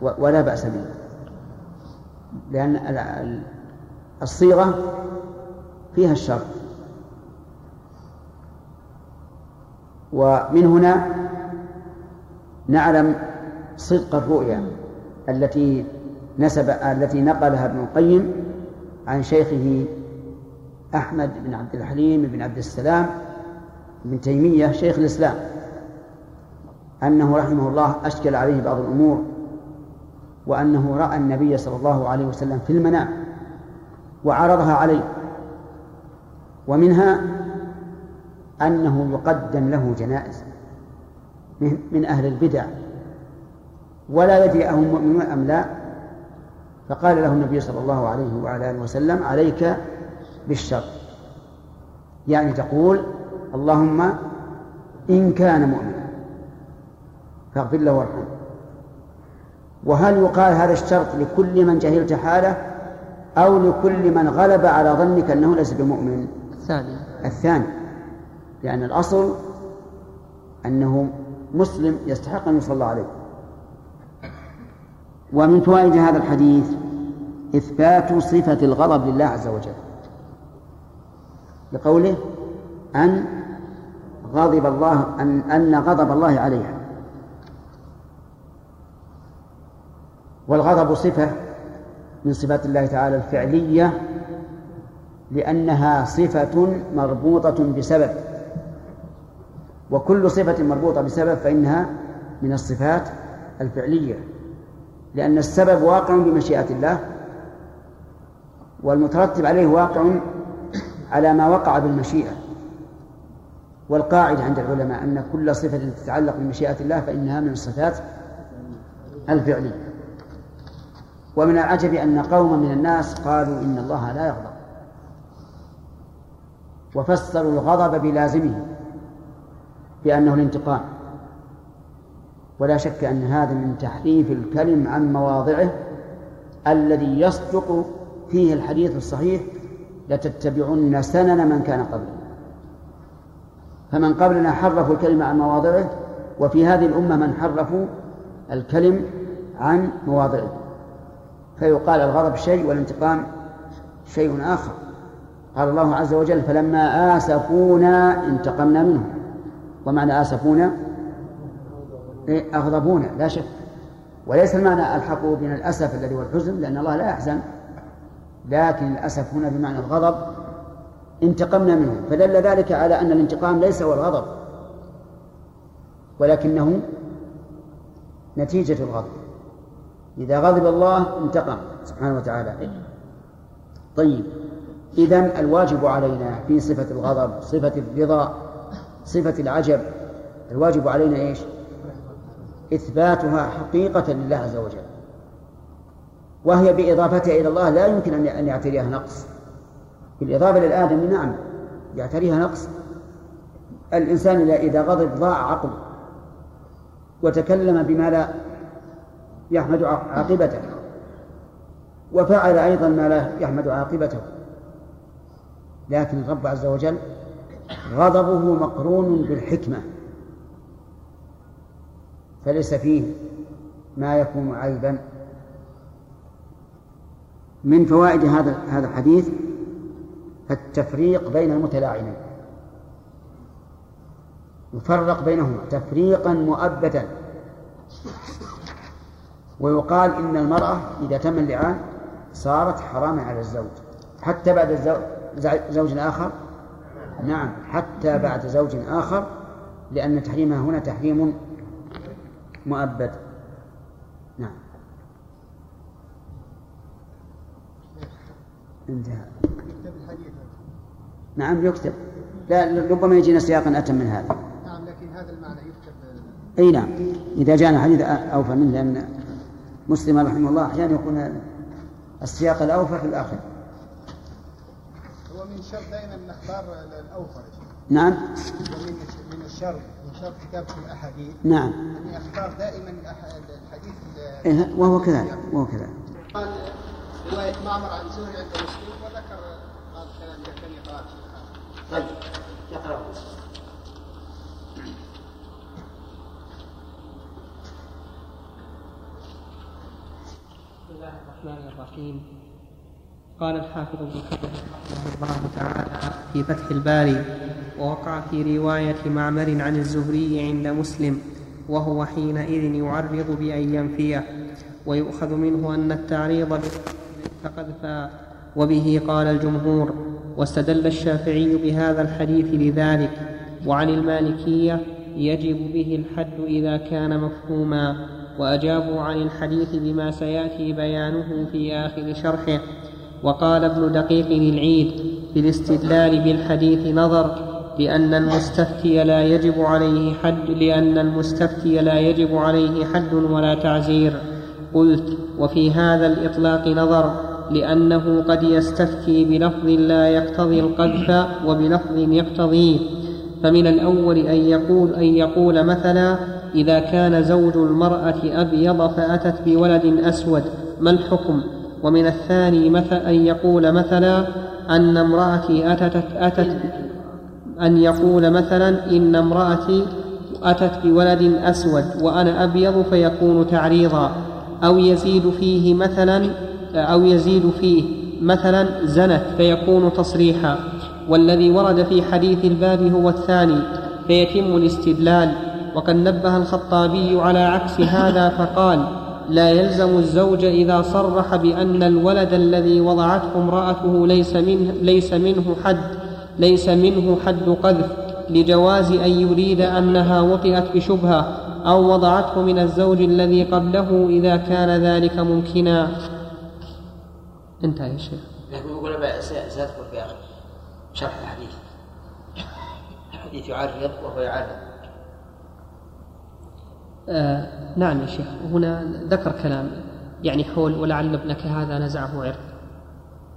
ولا بأس به. لأن الصيغة فيها الشرط ومن هنا نعلم صدق الرؤيا التي نسب التي نقلها ابن القيم عن شيخه أحمد بن عبد الحليم بن عبد السلام بن تيمية شيخ الإسلام أنه رحمه الله أشكل عليه بعض الأمور وأنه رأى النبي صلى الله عليه وسلم في المنام وعرضها عليه ومنها أنه يقدم له جنائز من أهل البدع ولا يدري أهم مؤمنون أم لا فقال له النبي صلى الله عليه وعلى آله وسلم عليك بالشر. يعني تقول اللهم إن كان مؤمنا فاغفر له وارحمه. وهل يقال هذا الشرط لكل من جهلت حاله أو لكل من غلب على ظنك أنه ليس بمؤمن؟ الثاني. الثاني لأن الأصل أنه مسلم يستحق أن يصلى عليه. ومن فوائد هذا الحديث إثبات صفة الغضب لله عز وجل. بقوله أن غضب الله أن أن غضب الله عليها. والغضب صفة من صفات الله تعالى الفعلية لأنها صفة مربوطة بسبب. وكل صفة مربوطة بسبب فإنها من الصفات الفعلية لأن السبب واقع بمشيئة الله والمترتب عليه واقع على ما وقع بالمشيئة. والقاعدة عند العلماء أن كل صفة تتعلق بمشيئة الله فإنها من الصفات الفعلية. ومن العجب أن قوما من الناس قالوا إن الله لا يغضب. وفسروا الغضب بلازمه بأنه الانتقام. ولا شك أن هذا من تحريف الكلم عن مواضعه الذي يصدق فيه الحديث الصحيح لتتبعن سنن من كان قبلنا. فمن قبلنا حرفوا الكلمة عن مواضعه وفي هذه الأمة من حرفوا الكلم عن مواضعه. فيقال الغضب شيء والانتقام شيء آخر. قال الله عز وجل فلما آسفونا انتقمنا منهم. ومعنى آسفونا؟ إيه أغضبونا لا شك. وليس المعنى ألحقوا بنا الأسف الذي هو الحزن لأن الله لا يحزن. لكن الأسف هنا بمعنى الغضب انتقمنا منهم فدل ذلك على أن الانتقام ليس هو الغضب ولكنه نتيجة الغضب. إذا غضب الله انتقم سبحانه وتعالى. طيب إذا الواجب علينا في صفة الغضب صفة الرضا صفة العجب الواجب علينا إيش؟ إثباتها حقيقة لله عز وجل. وهي بإضافتها إلى الله لا يمكن أن يعتريها نقص. بالإضافة للآدم نعم يعتريها نقص. الإنسان إذا غضب ضاع عقله وتكلم بما لا يحمد عاقبته وفعل أيضا ما لا يحمد عاقبته. لكن الرب عز وجل غضبه مقرون بالحكمة. فليس فيه ما يكون عيبا. من فوائد هذا هذا الحديث التفريق بين المتلاعنين. يفرق بينهما تفريقا مؤبدا. ويقال إن المرأة إذا تم اللعان صارت حراما على الزوج. حتى بعد زوج آخر؟ نعم حتى بعد زوج آخر لأن تحريمها هنا تحريم مؤبد نعم انتهى نعم يكتب. لا ربما يجينا سياق أتم من هذا. نعم لكن هذا المعنى يكتب أي نعم. إذا جاءنا حديث أوفى منه لأن مسلم رحمه الله أحيانا يكون السياق الأوفى في الآخر. هو من شر دائما نختار الأوفر نعم. ومن من الشر من شر كتابة الأحاديث. نعم. أن يختار دائما الحديث إيه وهو كذلك وهو كذلك. قال رواية معمر عن زهري عند مسلم وذكر هذا الكلام كان يقرأ طيب يقرأ. بسم الله الرحمن الرحيم. قال الحافظ ابن حجر رحمه الله تعالى في فتح الباري ووقع في رواية معمر عن الزهري عند مسلم وهو حينئذ يعرض بأن ينفيه ويؤخذ منه أن التعريض فقد وبه قال الجمهور واستدل الشافعي بهذا الحديث لذلك وعن المالكية يجب به الحد إذا كان مفهوما وأجابوا عن الحديث بما سيأتي بيانه في آخر شرحه. وقال ابن دقيق العيد في الاستدلال بالحديث نظر لأن المستفتي لا يجب عليه حد لأن المستفتي لا يجب عليه حد ولا تعزير. قلت وفي هذا الإطلاق نظر لأنه قد يستفتي بلفظ لا يقتضي القذف وبلفظ يقتضيه فمن الأول أن يقول أن يقول مثلا إذا كان زوج المرأة أبيض فأتت بولد أسود ما الحكم؟ ومن الثاني مثل أن يقول مثلا أن امرأتي أتت أتت أن يقول مثلا إن امرأتي أتت بولد أسود وأنا أبيض فيكون تعريضا. أو يزيد فيه مثلا أو يزيد فيه. مثلا زنت فيكون تصريحا. والذي ورد في حديث الباب هو الثاني فيتم الاستدلال. وقد نبه الخطابي على عكس هذا *laughs* فقال لا يلزم الزوج إذا صرح بأن الولد الذي وضعته امرأته ليس منه, ليس منه حد ليس منه حد قذف لجواز أن يريد أنها وطئت بشبهة أو وضعته من الزوج الذي قبله إذا كان ذلك ممكنا. انتهى يا شيخ. لكن يقول سيذكر في آخر شرح الحديث. الحديث يعرض وهو يعرض. آه نعم يا شيخ. هنا ذكر كلام. يعني حول ولعل ابنك هذا نزعه عرض.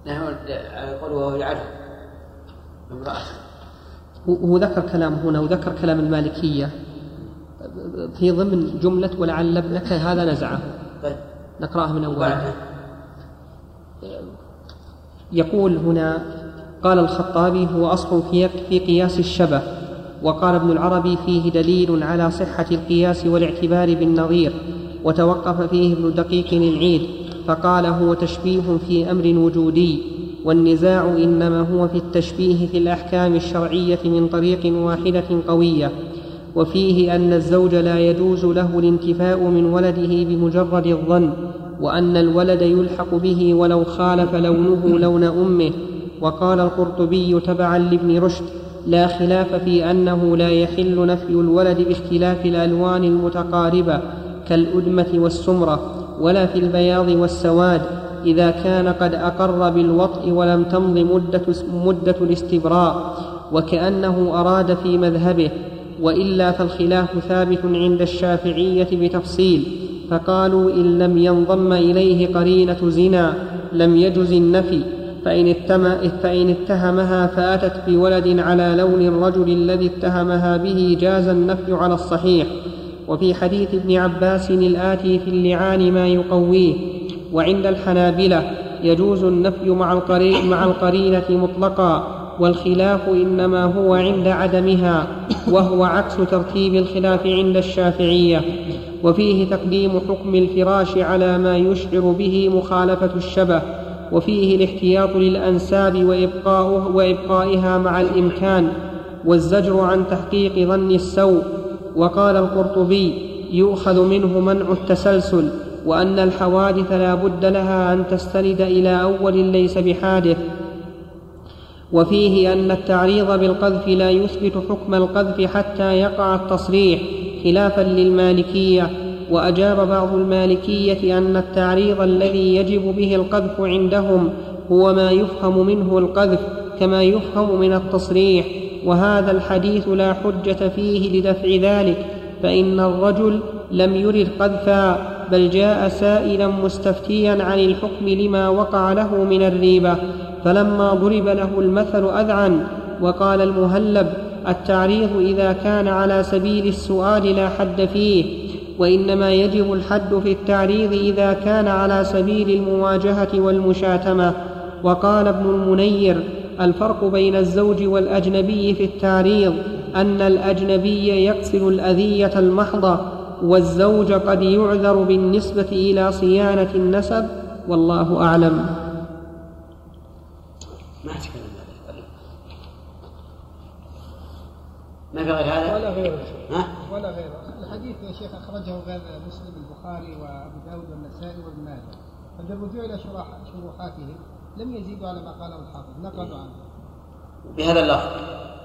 نعم يقول وهو يعرف امرأته هو ذكر كلام هنا وذكر كلام المالكية. في ضمن جملة ولعل ابنك هذا نزعه. طيب. نقرأها من أولها يقول هنا قال الخطابي هو أصل في في قياس الشبه وقال ابن العربي فيه دليل على صحة القياس والاعتبار بالنظير وتوقف فيه ابن دقيق العيد فقال هو تشبيه في أمر وجودي والنزاع إنما هو في التشبيه في الأحكام الشرعية من طريق واحدة قوية وفيه أن الزوج لا يجوز له الانتفاء من ولده بمجرد الظن. وأن الولد يلحق به ولو خالف لونه لون أمه. وقال القرطبي تبعا لابن رشد لا خلاف في أنه لا يحل نفي الولد باختلاف الألوان المتقاربة كالأدمة والسمرة ولا في البياض والسواد إذا كان قد أقر بالوطء ولم تمض مدة, مدة الاستبراء وكأنه أراد في مذهبه وإلا فالخلاف ثابت عند الشافعية بتفصيل. فقالوا إن لم ينضم إليه قرينة زنا لم يجز النفي فإن, فإن اتهمها فأتت بولد على لون الرجل الذي اتهمها به جاز النفي على الصحيح. وفي حديث ابن عباس الآتي في اللعان ما يقويه وعند الحنابلة يجوز النفي مع, مع القرينة مطلقا. والخلاف إنما هو عند عدمها وهو عكس ترتيب الخلاف عند الشافعية. وفيه تقديم حكم الفراش على ما يشعر به مخالفة الشبه وفيه الاحتياط للأنساب وإبقاؤه وإبقائها مع الإمكان والزجر عن تحقيق ظن السوء. وقال القرطبي يؤخذ منه منع التسلسل وأن الحوادث لا بد لها أن تستند إلى أول ليس بحادث. وفيه أن التعريض بالقذف لا يثبت حكم القذف حتى يقع التصريح خلافا للمالكية وأجاب بعض المالكية أن التعريض الذي يجب به القذف عندهم هو ما يفهم منه القذف كما يفهم من التصريح وهذا الحديث لا حجة فيه لدفع ذلك فإن الرجل لم يرد قذفا بل جاء سائلا مستفتيا عن الحكم لما وقع له من الريبة. فلما ضرب له المثل أذعن وقال المهلب التعريض إذا كان على سبيل السؤال لا حد فيه وإنما يجب الحد في التعريض إذا كان على سبيل المواجهة والمشاتمة. وقال ابن المنير الفرق بين الزوج والأجنبي في التعريض أن الأجنبي يقصد الأذية المحضة والزوج قد يعذر بالنسبة إلى صيانة النسب والله أعلم. ما أشكال ما في غير هذا؟ ولا غيره. ها؟ ولا غيره. الحديث يا شيخ أخرجه غير مسلم البخاري وأبو داود والنسائي وابن ماجه. فبالرجوع إلى شروحاتهم لم يزيدوا على ما قاله الحافظ. نقلوا عنه. بهذا اللفظ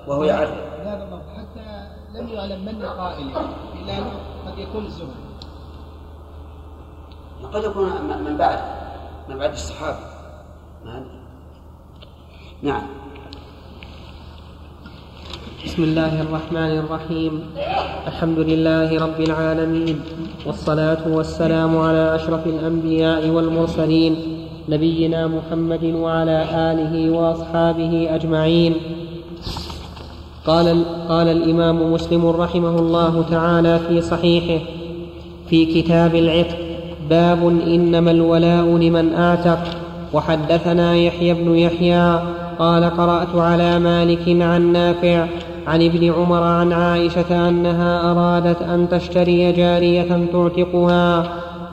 وهو يعرف. بهذا اللفظ. حتى لم يعلم من القائل يعني. إلا قد يكون الزهد قد يكون من بعد من بعد الصحابة نعم. بسم الله الرحمن الرحيم. الحمد لله رب العالمين والصلاة والسلام على أشرف الأنبياء والمرسلين نبينا محمد وعلى آله وأصحابه أجمعين. قال قال الإمام مسلم رحمه الله تعالى في صحيحه في كتاب العتق باب إنما الولاء لمن أعتق. وحدثنا يحيى بن يحيى قال قرأت على مالك عن نافع عن ابن عمر عن عائشة أنها أرادت أن تشتري جارية تعتقها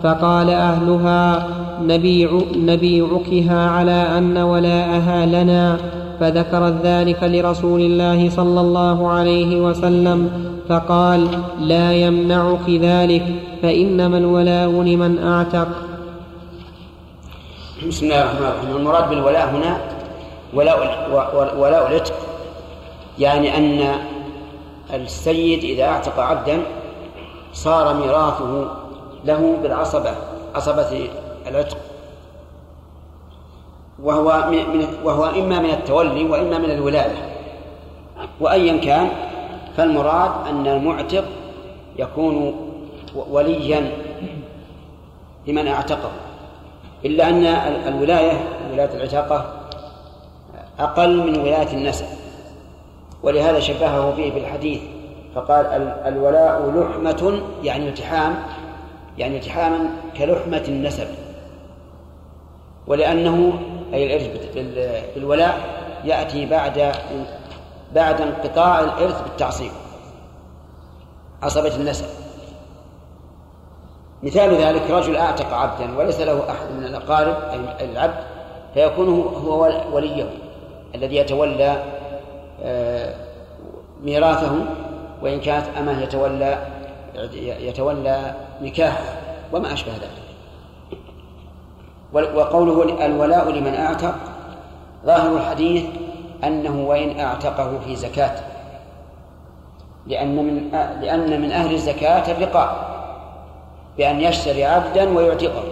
فقال أهلها نبيع نبيعكها على أن ولاءها لنا فذكرت ذلك لرسول الله صلى الله عليه وسلم فقال لا يمنعك ذلك فإنما الولاء لمن أعتق. بسم الله الرحمن الرحيم. المراد بالولاء هنا ولاء ولاء العتق يعني أن السيد إذا أعتق عبدا صار ميراثه له بالعصبة عصبة العتق. وهو من وهو إما من التولي وإما من الولادة. وأيا كان فالمراد أن المعتق يكون وليا لمن أعتقه. إلا أن ال- الولاية ولاية العتاقة أقل من ولاية النسب. ولهذا شبهه به بالحديث فقال ال- الولاء لحمة يعني التحام يعني التحاما كلحمة النسب. ولأنه أي الإرث بالولاء يأتي بعد بعد انقطاع الإرث بالتعصيب. عصبة النسب. مثال ذلك رجل أعتق عبدا وليس له أحد من الأقارب أي العبد فيكون هو وليه. الذي يتولى آه، ميراثه وإن كانت أمه يتولى يتولى نكاحه وما أشبه ذلك. وقوله الولاء لمن أعتق ظاهر الحديث أنه وإن أعتقه في زكاة. لأن من لأن من أهل الزكاة الرقاق بأن يشتري عبدا ويعتقه.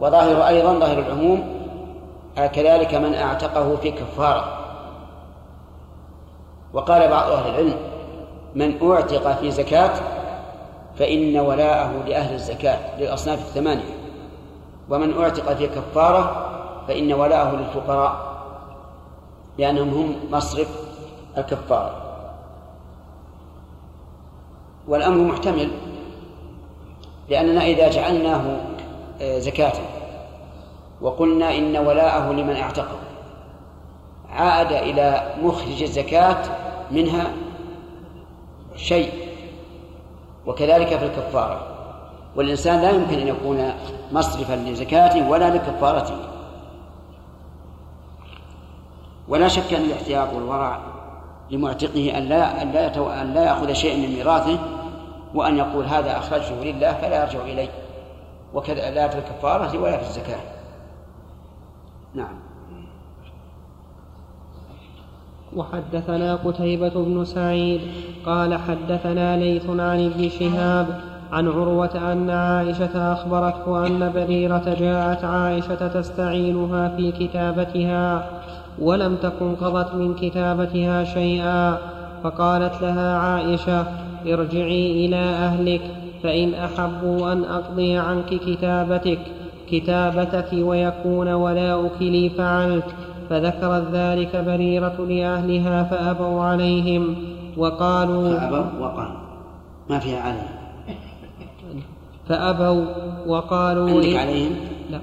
وظاهر أيضا ظاهر العموم كذلك من أعتقه في كفارة. وقال بعض أهل العلم من أعتق في زكاة فإن ولاءه لأهل الزكاة للأصناف الثمانية. ومن أعتق في كفارة فإن ولاءه للفقراء لأنهم هم مصرف الكفارة والأمر محتمل لأننا إذا جعلناه آه، زكاة. وقلنا إن ولاءه لمن اعتقه. عاد إلى مخرج الزكاة منها شيء وكذلك في الكفارة. والإنسان لا يمكن أن يكون مصرفا لزكاته ولا لكفارته ولا شك أن الاحتياط والورع لمعتقه أن لا أن لا. أن لا يأخذ شيئا من ميراثه وأن يقول هذا أخرجته لله فلا يرجع إليه. وكذا لا في الكفارة ولا في الزكاة. نعم. وحدثنا قتيبة بن سعيد قال حدثنا ليث عن ابن شهاب عن عروة أن عائشة أخبرته أن بريرة جاءت عائشة تستعينها في كتابتها ولم تكن قضت من كتابتها شيئا فقالت لها عائشة ارجعي إلى أهلك فإن أحبوا أن أقضي عنك كتابتك. كتابتك ويكون ولاؤك لي فعلت فذكرت ذلك بريرة لأهلها فأبوا عليهم وقالوا فأبوا وقالوا ما فيها عليهم فأبوا وقالوا عندك عليهم؟ لا.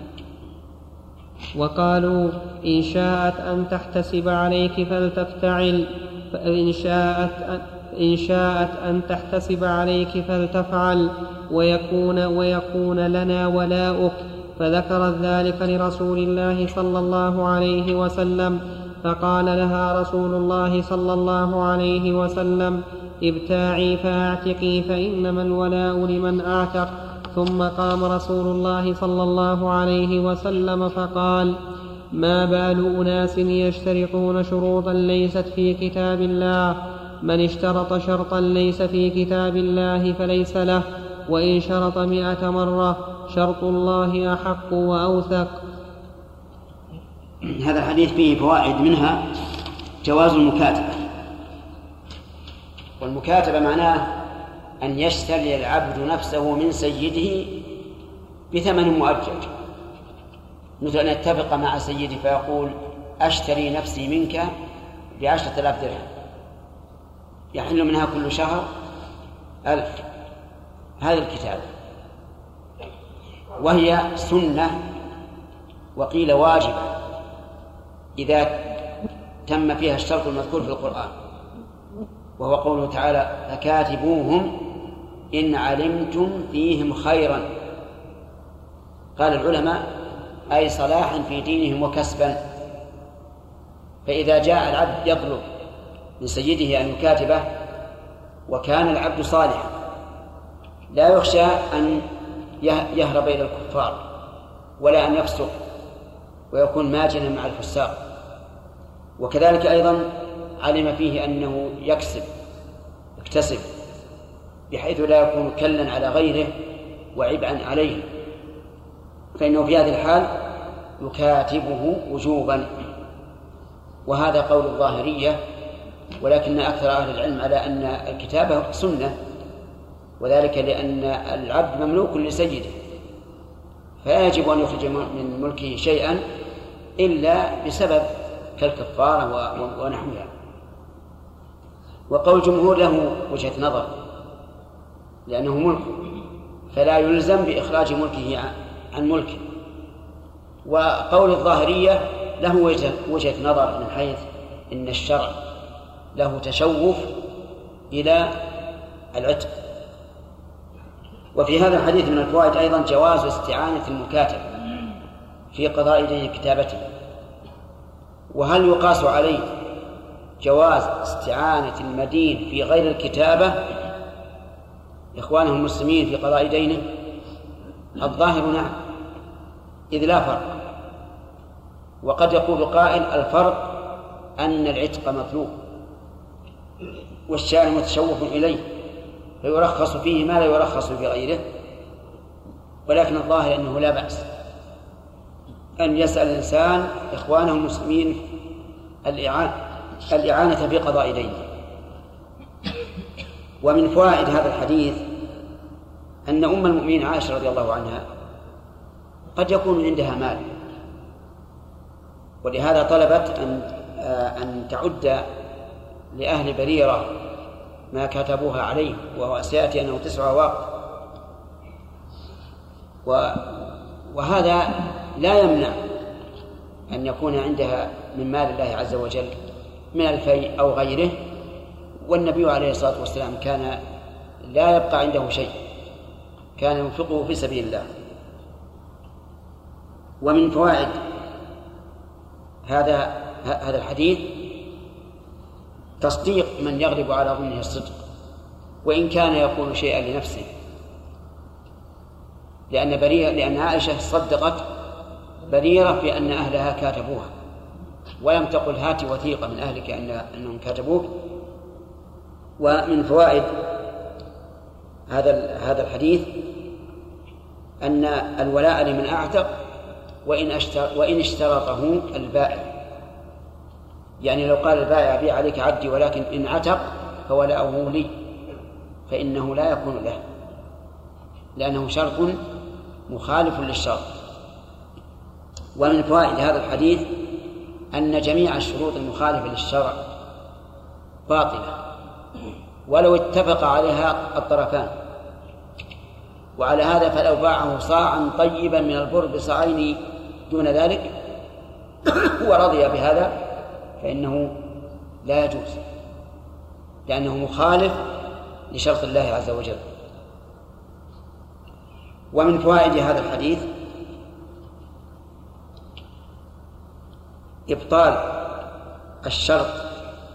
وقالوا إن شاءت أن تحتسب عليك فلتفتعل فإن شاءت أن إن شاءت أن تحتسب عليك فلتفعل ويكون ويكون لنا ولاؤك فذكرت ذلك لرسول الله صلى الله عليه وسلم فقال لها رسول الله صلى الله عليه وسلم ابتاعي فاعتقي فإنما الولاء لمن أعتق. ثم قام رسول الله صلى الله عليه وسلم فقال ما بال أناس يشترطون شروطا ليست في كتاب الله؟ من اشترط شرطا ليس في كتاب الله فليس له. وإن شرط مئة مرة شرط الله أحق وأوثق. هذا الحديث فيه فوائد منها جواز المكاتبة. والمكاتبة معناه أن يشتري العبد نفسه من سيده بثمن مؤجج. مثل أن يتفق مع سيدي فيقول أشتري نفسي منك بعشرة آلاف درهم. يحل منها كل شهر ألف. هذه الكتاب. وهي سنة وقيل واجبة إذا تم فيها الشرط المذكور في القرآن. وهو قوله تعالى فكاتبوهم إن علمتم فيهم خيرا. قال العلماء أي صلاحا في دينهم وكسبا. فإذا جاء العبد يطلب من سيده أن يكاتبه وكان العبد صالحا لا يخشى أن يهرب إلى الكفار ولا أن يفسق ويكون ماجنا مع الفساق. وكذلك أيضا علم فيه أنه يكسب يكتسب بحيث لا يكون كلا على غيره وعبئا عليه. فإنه في هذه الحال يكاتبه وجوبا. وهذا قول الظاهرية ولكن أكثر أهل العلم على أن الكتابة سنة وذلك لأن العبد مملوك لسيده فلا يجب أن يخرج من ملكه شيئا إلا بسبب كالكفارة ونحوها وقول الجمهور له وجهة نظر لأنه ملك فلا يلزم بإخراج ملكه عن ملكه. وقول الظاهرية له وجهة نظر من حيث إن الشرع له تشوف إلى العتق. وفي هذا الحديث من الفوائد أيضا جواز استعانة المكاتب في قضاء دين كتابته. وهل يقاس عليه جواز استعانة المدين في غير الكتابة؟ إخوانه المسلمين في قضاء دينه؟ الظاهر نعم إذ لا فرق. وقد يقول قائل الفرق أن العتق مطلوب والشارع متشوف إليه. فيرخص فيه ما لا يرخص في غيره ولكن الظاهر أنه لا بأس. أن يسأل الإنسان إخوانه المسلمين الإعانة الإعانة في قضاء دينه ومن فوائد هذا الحديث أن أم المؤمنين عائشة رضي الله عنها قد يكون عندها مال. ولهذا طلبت أن أن تعد لأهل بريرة ما كتبوها عليه وهو سيأتي أنه تسع أواق وهذا لا يمنع أن يكون عندها من مال الله عز وجل من الفيء أو غيره. والنبي عليه الصلاة والسلام كان لا يبقى عنده شيء كان ينفقه في سبيل الله. ومن فوائد هذا هذا الحديث تصديق من يغلب على ظنه الصدق وإن كان يقول شيئا لنفسه. لأن بريرة لأن عائشة صدقت بريرة في أن أهلها كاتبوها ولم تقل هات وثيقة من أهلك أن أنهم كاتبوك. ومن فوائد هذا هذا الحديث أن الولاء لمن أعتق وإن وإن اشترطه البائع. يعني لو قال البائع بيع عليك عبدي ولكن إن عتق فولاؤه لي. فإنه لا يكون له. لأنه شرط مخالف للشرط. ومن فوائد هذا الحديث أن جميع الشروط المخالفة للشرع باطلة. ولو اتفق عليها الطرفان. وعلى هذا فلو باعه صاعا طيبا من البر بصاعين دون ذلك. ورضي بهذا. فإنه لا يجوز لأنه مخالف لشرط الله عز وجل. ومن فوائد هذا الحديث إبطال الشرط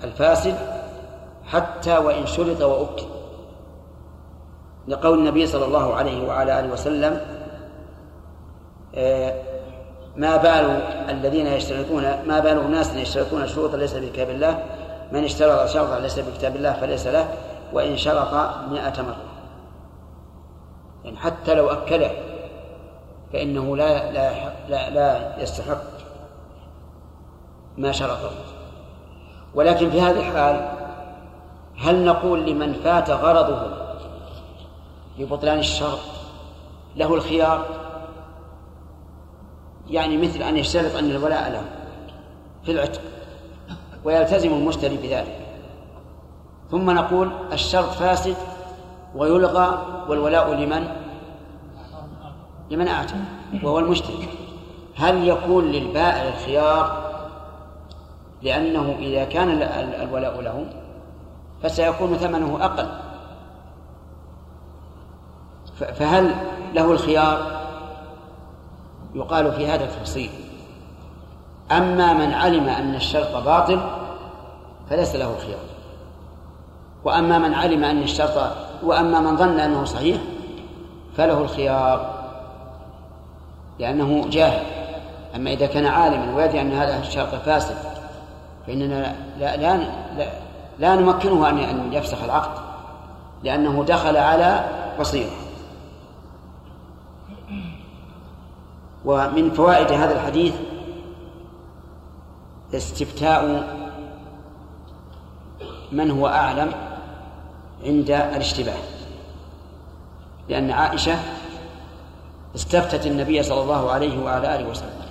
الفاسد حتى وإن شرط وأكد لقول النبي صلى الله عليه وعلى آله وسلم آه، ما بال الذين يشترطون ما بال الناس يشترطون شروطا ليس بكتاب الله. من اشترط شرطا ليس بكتاب الله فليس له وإن شرط مائة مرة. يعني حتى لو أكله فإنه لا لا لا, لا يستحق ما شرطه. ولكن في هذه الحال هل نقول لمن فات غرضه ببطلان الشرط له الخيار؟ يعني مثل أن يشترط أن الولاء له في العتق ويلتزم المشتري بذلك. ثم نقول الشرط فاسد ويلغى والولاء لمن؟ لمن أعتق وهو المشتري. هل يكون للبائع الخيار لأنه إذا كان الولاء له فسيكون ثمنه أقل؟ فهل له الخيار؟ يقال في هذا التفصيل. أما من علم أن الشرط باطل فليس له الخيار وأما من علم أن الشرط وأما من ظن أنه صحيح فله الخيار لأنه جاهل. أما إذا كان عالما ويدري أن هذا الشرط فاسد فإننا لا لا لا, لا نمكنه أن أن يفسخ العقد لأنه دخل على بصيرة. ومن فوائد هذا الحديث استفتاء من هو أعلم عند الاشتباه. لأن عائشة استفتت النبي صلى الله عليه وعلى آله وسلم.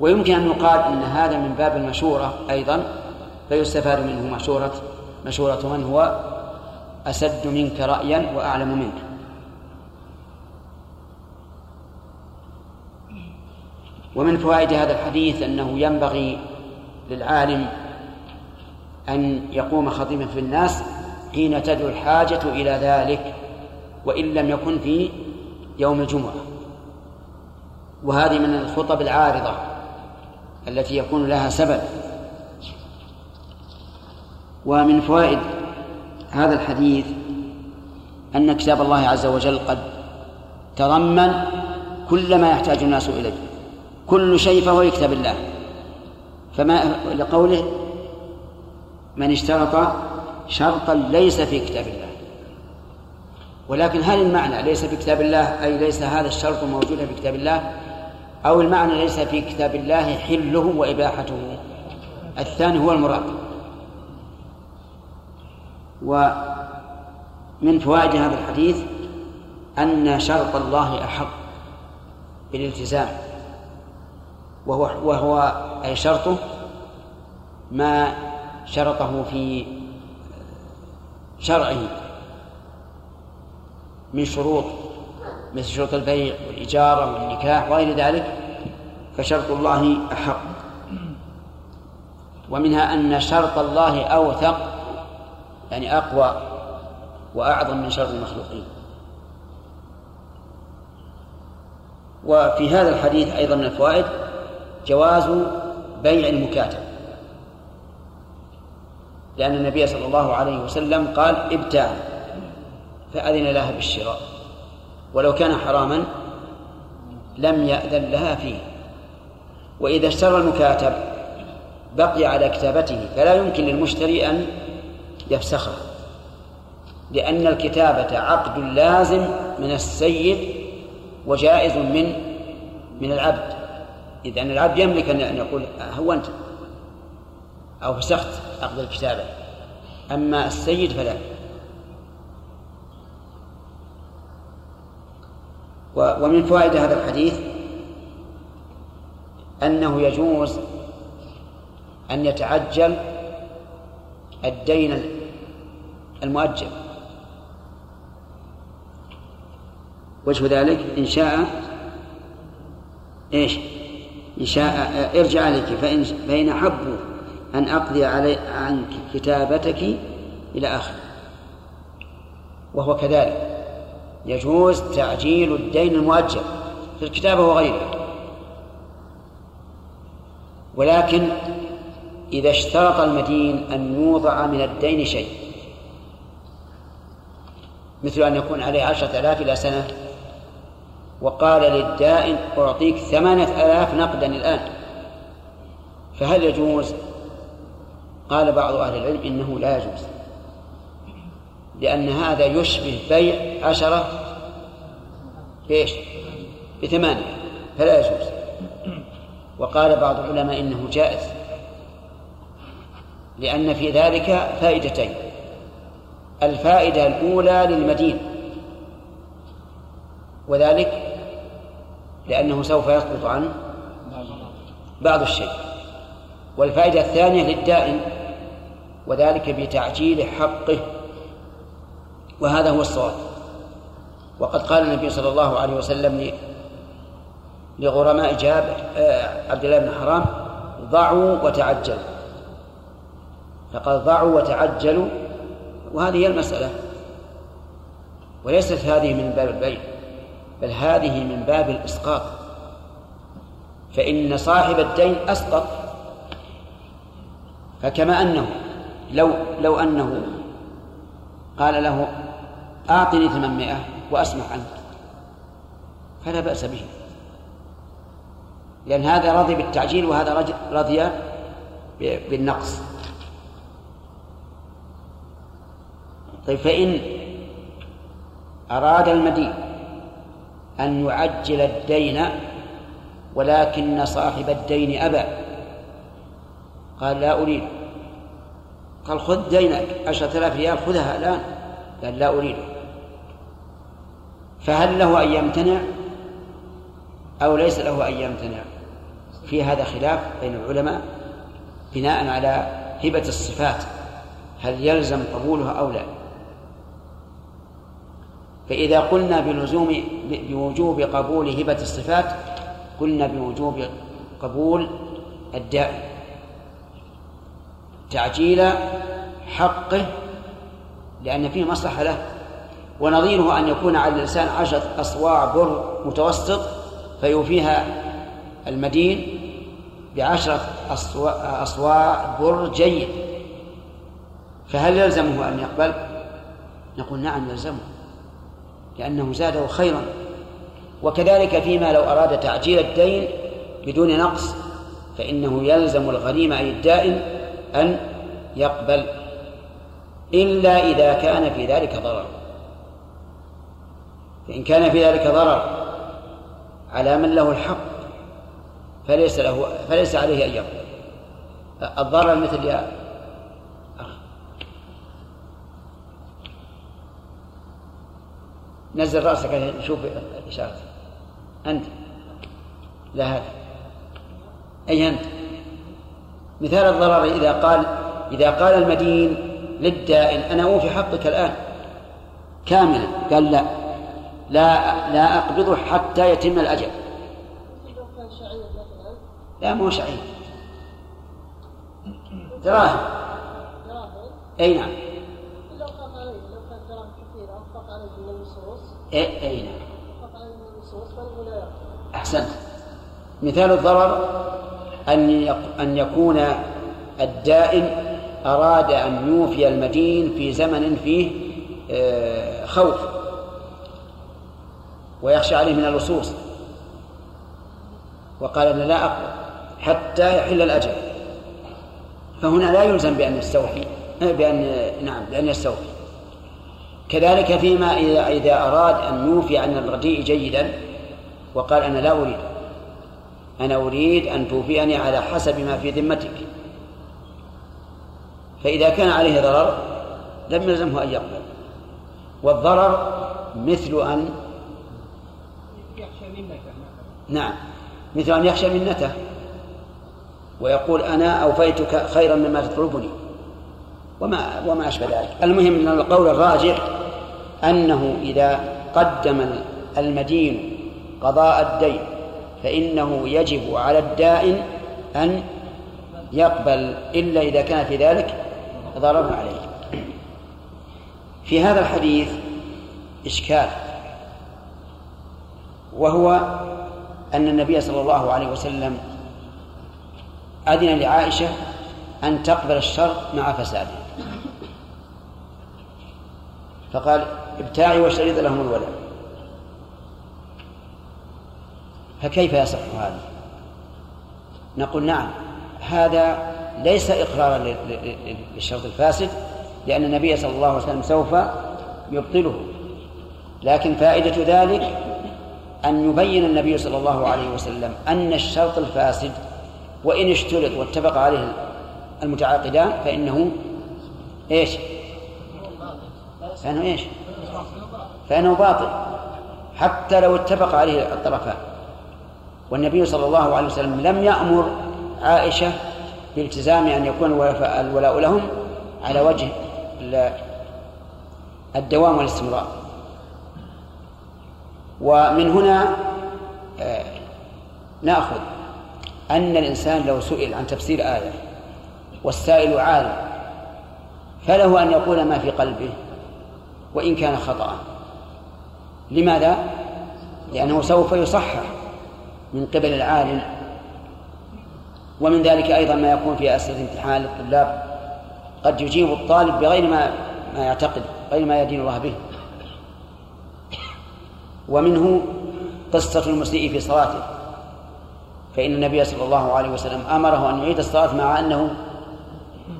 ويمكن أن يقال أن هذا من باب المشورة أيضا فيستفاد منه مشورة مشورة من هو أسد منك رأيا وأعلم منك. ومن فوائد هذا الحديث أنه ينبغي للعالم أن يقوم خطيبا في الناس حين تدعو الحاجة إلى ذلك وإن لم يكن في يوم الجمعة. وهذه من الخطب العارضة التي يكون لها سبب. ومن فوائد هذا الحديث أن كتاب الله عز وجل قد تضمن كل ما يحتاج الناس إليه. كل شيء فهو في كتاب الله. فما لقوله من اشترط شرطا ليس في كتاب الله. ولكن هل المعنى ليس في كتاب الله؟ أي ليس هذا الشرط موجودا في كتاب الله؟ أو المعنى ليس في كتاب الله حله وإباحته؟ الثاني هو المراد. ومن فوائد هذا الحديث أن شرط الله أحق بالالتزام. وهو وهو أي شرطه ما شرطه في شرعه من شروط مثل شروط البيع والإجارة والنكاح وغير ذلك فشرط الله أحق. ومنها أن شرط الله أوثق يعني أقوى وأعظم من شرط المخلوقين. وفي هذا الحديث أيضا من الفوائد جواز بيع المكاتب. لأن النبي صلى الله عليه وسلم قال ابتاع فأذن لها بالشراء. ولو كان حراما لم يأذن لها فيه. وإذا اشترى المكاتب بقي على كتابته فلا يمكن للمشتري أن يفسخها. لأن الكتابة عقد لازم من السيد وجائز من من العبد. إذا العبد يملك أن يقول هونت أو فسخت عقد الكتابة. أما السيد فلا. ومن فوائد هذا الحديث أنه يجوز أن يتعجل الدين المؤجل. وجه ذلك إن شاء إيش؟ إن شاء ارجع عليك فإن فإن أحبوا أن أقضي علي عنك كتابتك إلى آخره. وهو كذلك. يجوز تعجيل الدين المؤجل في الكتابة وغيره ولكن إذا اشترط المدين أن يوضع من الدين شيء مثل أن يكون عليه عشرة آلاف إلى سنة وقال للدائن أعطيك ثمانية آلاف نقدا الآن. فهل يجوز؟ قال بعض أهل العلم إنه لا يجوز. لأن هذا يشبه بيع عشرة بإيش بثمانية. فلا يجوز. وقال بعض العلماء إنه جائز. لأن في ذلك فائدتين. الفائدة الأولى للمدين. وذلك لأنه سوف يسقط عنه بعض الشيء. والفائدة الثانية للدائن وذلك بتعجيل حقه وهذا هو الصواب. وقد قال النبي صلى الله عليه وسلم لغرماء جابر آه، عبد الله بن حرام ضعوا وتعجلوا. فقال ضعوا وتعجلوا وهذه هي المسألة. وليست هذه من باب البيع. بل هذه من باب الإسقاط. فإن صاحب الدين أسقط. فكما أنه لو لو أنه قال له أعطني ثمانمائة وأسمح عنك فلا بأس به. لأن هذا رضي بالتعجيل وهذا رضي بالنقص. طيب فإن أراد المدين أن يعجل الدين ولكن صاحب الدين أبى. قال لا أريد. قال خذ دينك. عشرة آلاف ريال خذها الآن. قال لا أريد. فهل له أن يمتنع؟ أو ليس له أن يمتنع؟ في هذا خلاف بين العلماء بناء على هبة الصفات. هل يلزم قبولها أو لا؟ فإذا قلنا بلزوم بوجوب قبول هبة الصفات قلنا بوجوب قبول الداعي تعجيل حقه لأن فيه مصلحة له. ونظيره أن يكون على الإنسان عشرة أصواع بر متوسط فيوفيها المدين بعشرة أصواع بر جيد. فهل يلزمه أن يقبل؟ نقول نعم يلزمه. لأنه زاده خيرا. وكذلك فيما لو أراد تعجيل الدين بدون نقص فإنه يلزم الغريم أي الدائن أن يقبل إلا إذا كان في ذلك ضرر. فإن كان في ذلك ضرر على من له الحق فليس له فليس عليه أن يقبل. الضرر مثل نزل رأسك نشوف الإشارة أنت. لا هذا. أي أنت؟ مثال الضرر إذا قال إذا قال المدين للدائن أنا أوفي حقك الآن. كاملا. قال لا. لا لا أقبضه حتى يتم الأجل. لا مو شعير دراهم. أي نعم. إيه؟ أي نعم. أحسنت. مثال الضرر أن أن يكون الدائن أراد أن يوفي المدين في زمن فيه آه، خوف ويخشى عليه من اللصوص. وقال أنا لا أقبل حتى يحل الأجل. فهنا لا يلزم بأن يستوفي بأن نعم بأن يستوفي. كذلك فيما إذا إذا أراد أن يوفي عن الرديء جيدا وقال أنا لا أريد. أنا أريد أن توفيني على حسب ما في ذمتك. فإذا كان عليه ضرر لم يلزمه أن يقبل. والضرر مثل أن يخشى منك نعم. مثل أن يخشى منته. ويقول أنا أوفيتك خيرا مما تطلبني. وما وما أشبه ذلك. المهم أن القول الراجح أنه إذا قدم المدين قضاء الدين فإنه يجب على الدائن أن يقبل إلا إذا كان في ذلك ضرر عليه. في هذا الحديث إشكال وهو أن النبي صلى الله عليه وسلم أذن لعائشة أن تقبل الشرط مع فساده. فقال ابتاعي واشتريط لهم الولد فكيف يصح هذا؟ نقول نعم هذا ليس إقرارا للشرط الفاسد لأن النبي صلى الله عليه وسلم سوف يبطله. لكن فائدة ذلك أن يبين النبي صلى الله عليه وسلم أن الشرط الفاسد وإن اشترط واتفق عليه المتعاقدان فإنه إيش؟ فإنه إيش؟ فإنه باطل حتى لو اتفق عليه الطرفان. والنبي صلى الله عليه وسلم لم يأمر عائشة بالتزام أن يكون الولاء لهم على وجه الدوام والاستمرار. ومن هنا آه، نأخذ أن الإنسان لو سئل عن تفسير آية والسائل عالم فله أن يقول ما في قلبه. وإن كان خطأ. لماذا؟ لأنه سوف يصحح من قبل العالم. ومن ذلك أيضا ما يكون في أسئلة امتحان للطلاب. قد يجيب الطالب بغير ما ما يعتقد غير ما يدين الله به. ومنه قصة المسيء في صلاته. فإن النبي صلى الله عليه وسلم أمره أن يعيد الصلاة مع أنه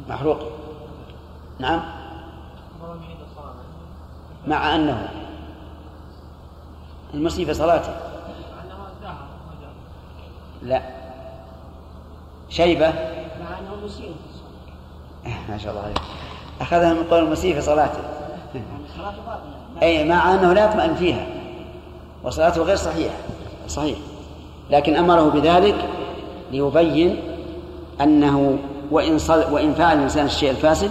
محروق نعم؟ مع أنه المسيء في صلاته. لا. شيبة. مع أنه مسيء *laughs* ما شاء الله عليك. أخذها من قول المسيء في صلاته. أي مع أنه لا يطمئن فيها. وصلاته غير صحيحة. صحيح. لكن أمره بذلك ليبين أنه وإن صل وإن فعل الإنسان الشيء الفاسد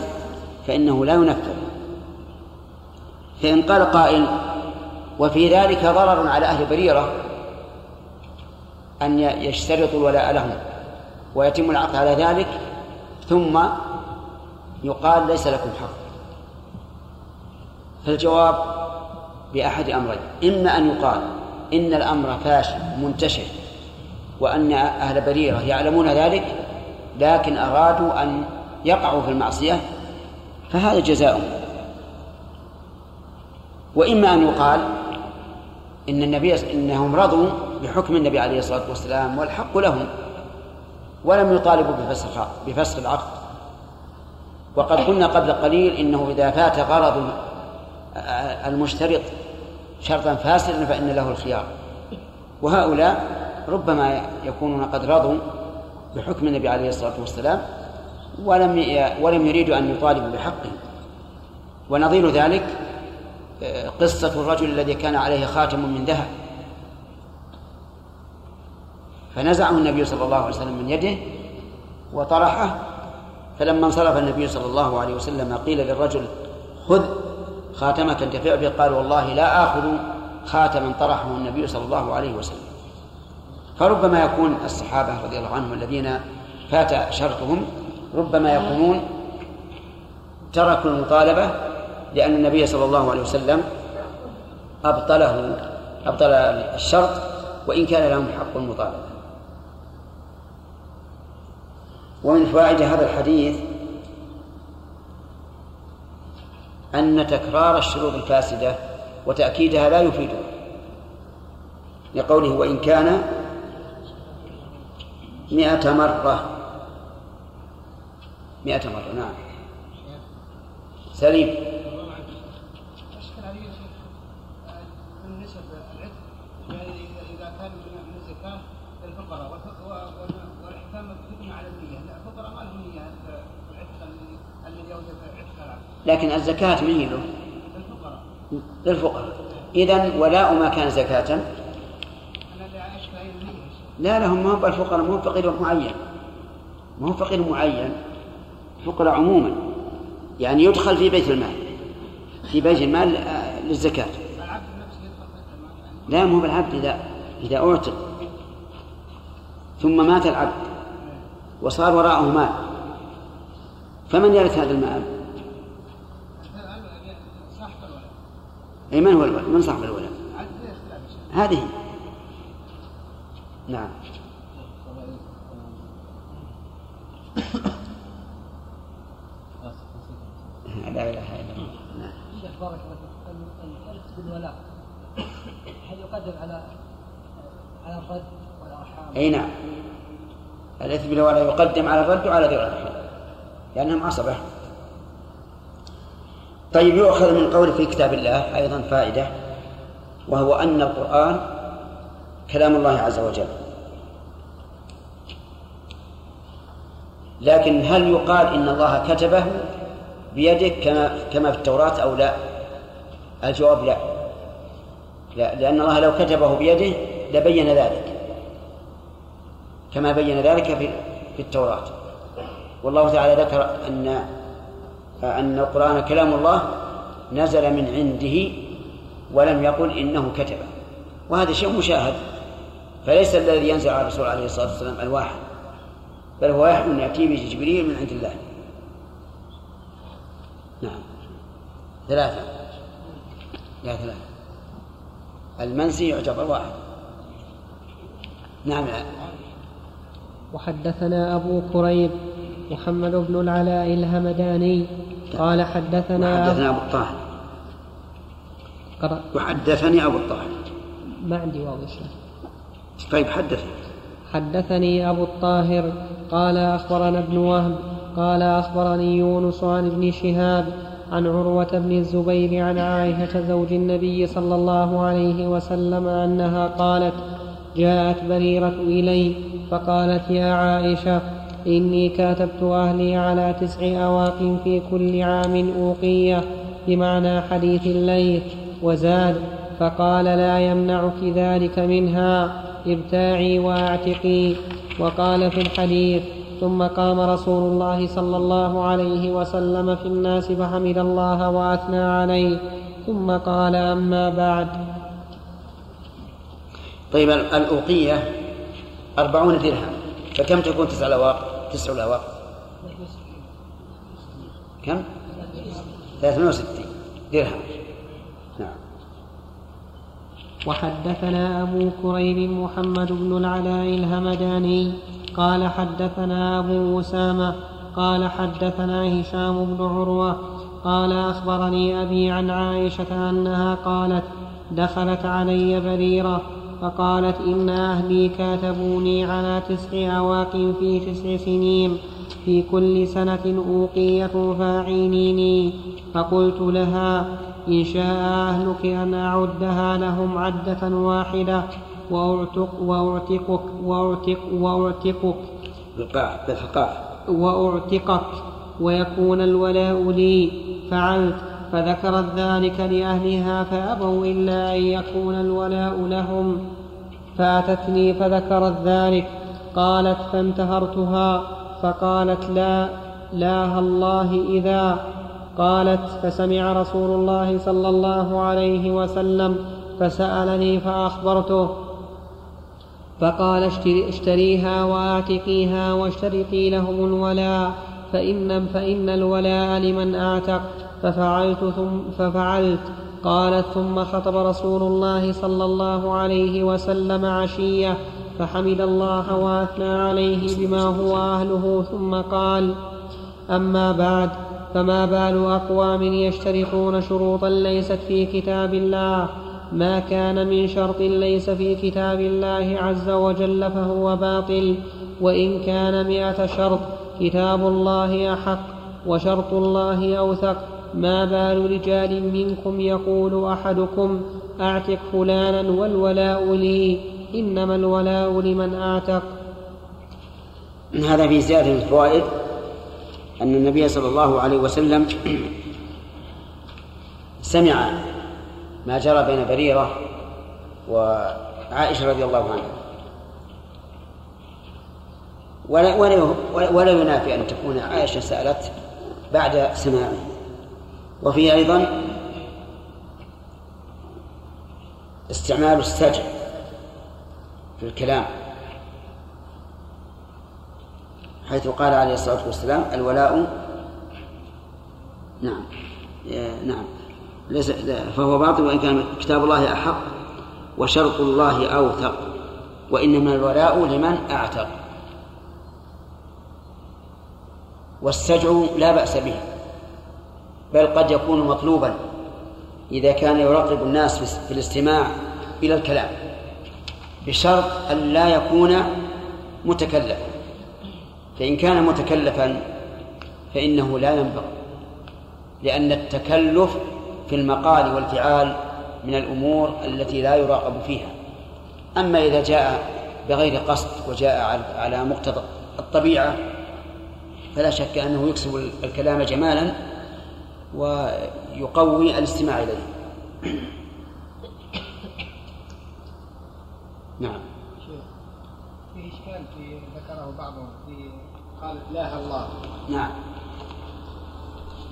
فإنه لا ينفذ فإن قال قائل وفي ذلك ضرر على أهل بريرة أن يشترطوا الولاء لهم ويتم العقد على ذلك ثم يقال ليس لكم حق. فالجواب بأحد أمرين إما أن يقال إن الأمر فاشل منتشر وأن أهل بريرة يعلمون ذلك لكن أرادوا أن يقعوا في المعصية فهذا جزاؤهم. وإما أن يقال إن النبي إنهم رضوا بحكم النبي عليه الصلاة والسلام والحق لهم ولم يطالبوا بفسخ بفسخ العقد. وقد قلنا قبل قليل إنه إذا فات غرض المشترط شرطا فاسدا فإن له الخيار. وهؤلاء ربما يكونون قد رضوا بحكم النبي عليه الصلاة والسلام ولم ولم يريدوا أن يطالبوا بحقه ونظير ذلك قصة الرجل الذي كان عليه خاتم من ذهب. فنزعه النبي صلى الله عليه وسلم من يده وطرحه فلما انصرف النبي صلى الله عليه وسلم قيل للرجل خذ خاتمك انتفع به قال والله لا آخذ خاتما. طرحه النبي صلى الله عليه وسلم. فربما يكون الصحابة رضي الله عنهم الذين فات شرطهم ربما يكونون تركوا المطالبة لأن النبي صلى الله عليه وسلم أبطله أبطل الشرط وإن كان لهم حق المطالبة ومن فوائد هذا الحديث أن تكرار الشروط الفاسدة وتأكيدها لا يفيدها لقوله وإن كان مئة مرة مئة مرة نعم. سليم. لكن الزكاة من هي له؟ للفقراء. إذا ولاء ما كان زكاة. لا لهم ما هو الفقراء ما هو فقير معين. ما هو فقير معين. فقراء عموما. يعني يدخل في بيت المال. في بيت المال آه، للزكاة. لا مو بالعبد إذا إذا أعتق ثم مات العبد. وصار وراءه مال. فمن يرث هذا المال؟ أي من هو الولد؟ من صاحب الولد؟ هذه نعم لا إله إلا الله نعم. بارك الارث بالولاء هل يقدم على على الرد والارحام؟ إي نعم الإثم بالولاء يقدم على الرد وعلى ذي الرحم لأنهم عصبة طيب يؤخذ من قول في كتاب الله أيضا فائدة وهو أن القرآن كلام الله عز وجل. لكن هل يقال إن الله كتبه بيده كما كما في التوراة أو لا؟ الجواب لا. لا لأن الله لو كتبه بيده لبين ذلك كما بين ذلك في في التوراة. والله تعالى ذكر أن أن القرآن كلام الله نزل من عنده ولم يقل إنه كتب. وهذا شيء مشاهد. فليس الذي ينزل على الرسول عليه الصلاة والسلام الواحد. بل هو وحي يأتي به جبريل من عند الله. نعم. ثلاثة. لا ثلاثة. المنسي يعتبر واحد. نعم. وحدثنا أبو كريب محمد بن العلاء الهمداني قال حدثنا حدثنا أبو الطاهر. وحدثني أبو الطاهر. ما عندي واو طيب حدثني. حدثني أبو الطاهر قال أخبرنا ابن وهب قال أخبرني يونس عن ابن شهاب عن عروة بن الزبير عن عائشة زوج النبي صلى الله عليه وسلم أنها قالت جاءت بريرة إلي فقالت يا عائشة إني كاتبت أهلي على تسع أواق في كل عام أوقية بمعنى حديث الليل وزاد فقال لا يمنعك ذلك منها ابتاعي واعتقي. وقال في الحديث ثم قام رسول الله صلى الله عليه وسلم في الناس فحمد الله وأثنى عليه. ثم قال أما بعد. طيب الأوقية أربعون درهم فكم تكون تسع الأواق؟ تسع الأواق كم؟ ثلاثمائة وستين. درهم. نعم. وحدثنا أبو كريب محمد بن العلاء الهمداني قال حدثنا أبو أسامة قال حدثنا هشام بن عروة قال أخبرني أبي عن عائشة أنها قالت دخلت علي بريرة فقالت إن أهلي كاتبوني على تسع أواق في تسع سنين. في كل سنة أوقية فاعينيني. فقلت لها إن شاء أهلك أن أعدها لهم عدة واحدة. وأعتق وأعتقك وأعتق وأعتقك. وأعتقك. ويكون الولاء لي. فعلت. فذكرت ذلك لأهلها فأبوا إلا أن يكون الولاء لهم. فأتتني فذكرت ذلك. قالت فانتهرتها. فقالت لا لا الله إذا. قالت فسمع رسول الله صلى الله عليه وسلم فسألني فأخبرته. فقال اشتريها واعتقيها واشترطي لهم الولاء فإن, فإن الولاء لمن أعتق ففعلت ثم ففعلت. قالت ثم خطب رسول الله صلى الله عليه وسلم عشية فحمد الله وأثنى عليه بما هو أهله ثم قال أما بعد فما بال أقوام يشترطون شروطا ليست في كتاب الله؟ ما كان من شرط ليس في كتاب الله عز وجل فهو باطل. وإن كان مائه شرط كتاب الله أحق وشرط الله أوثق. ما بال رجال منكم يقول أحدكم أعتق فلانا والولاء لي إنما الولاء لمن أعتق. هذا في زيادة الفوائد أن النبي صلى الله عليه وسلم سمع ما جرى بين بريرة وعائشة رضي الله عنها. ولا ولا ولا ينافي أن تكون عائشة سألت بعد سماعه. وفيه أيضا استعمال السجع في الكلام حيث قال عليه الصلاة والسلام الولاء نعم نعم ليس فهو باطل وإن كان كتاب الله أحق وشرط الله أوثق وإنما الولاء لمن أعتق والسجع لا بأس به. بل قد يكون مطلوبا إذا كان يراقب الناس في الاستماع إلى الكلام بشرط أن لا يكون متكلفا. فإن كان متكلفا فإنه لا ينبغي لأن التكلف في المقال والفعال من الأمور التي لا يراقب فيها. أما إذا جاء بغير قصد وجاء على مقتضى الطبيعة فلا شك أنه يكسب الكلام جمالا ويقوي الاستماع إليه. نعم. في إشكال في ذكره بعضهم في قال إله الله. نعم.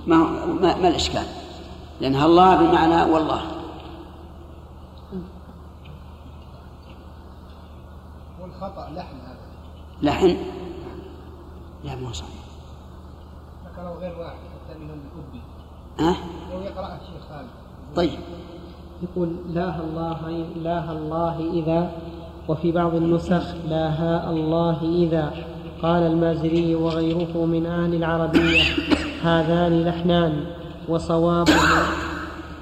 ما, ما, ما الإشكال؟ لأن الله بمعنى والله. والخطأ لحن هذا. لحن؟ لا مو صحيح. ذكره غير واحد. ها؟ لو يقرأ الشيخ خالد طيب. يقول لاها الله لاها الله إذا وفي بعض النسخ لاها الله إذا. قال المازري وغيره من أهل العربية هذان لحنان. وصوابه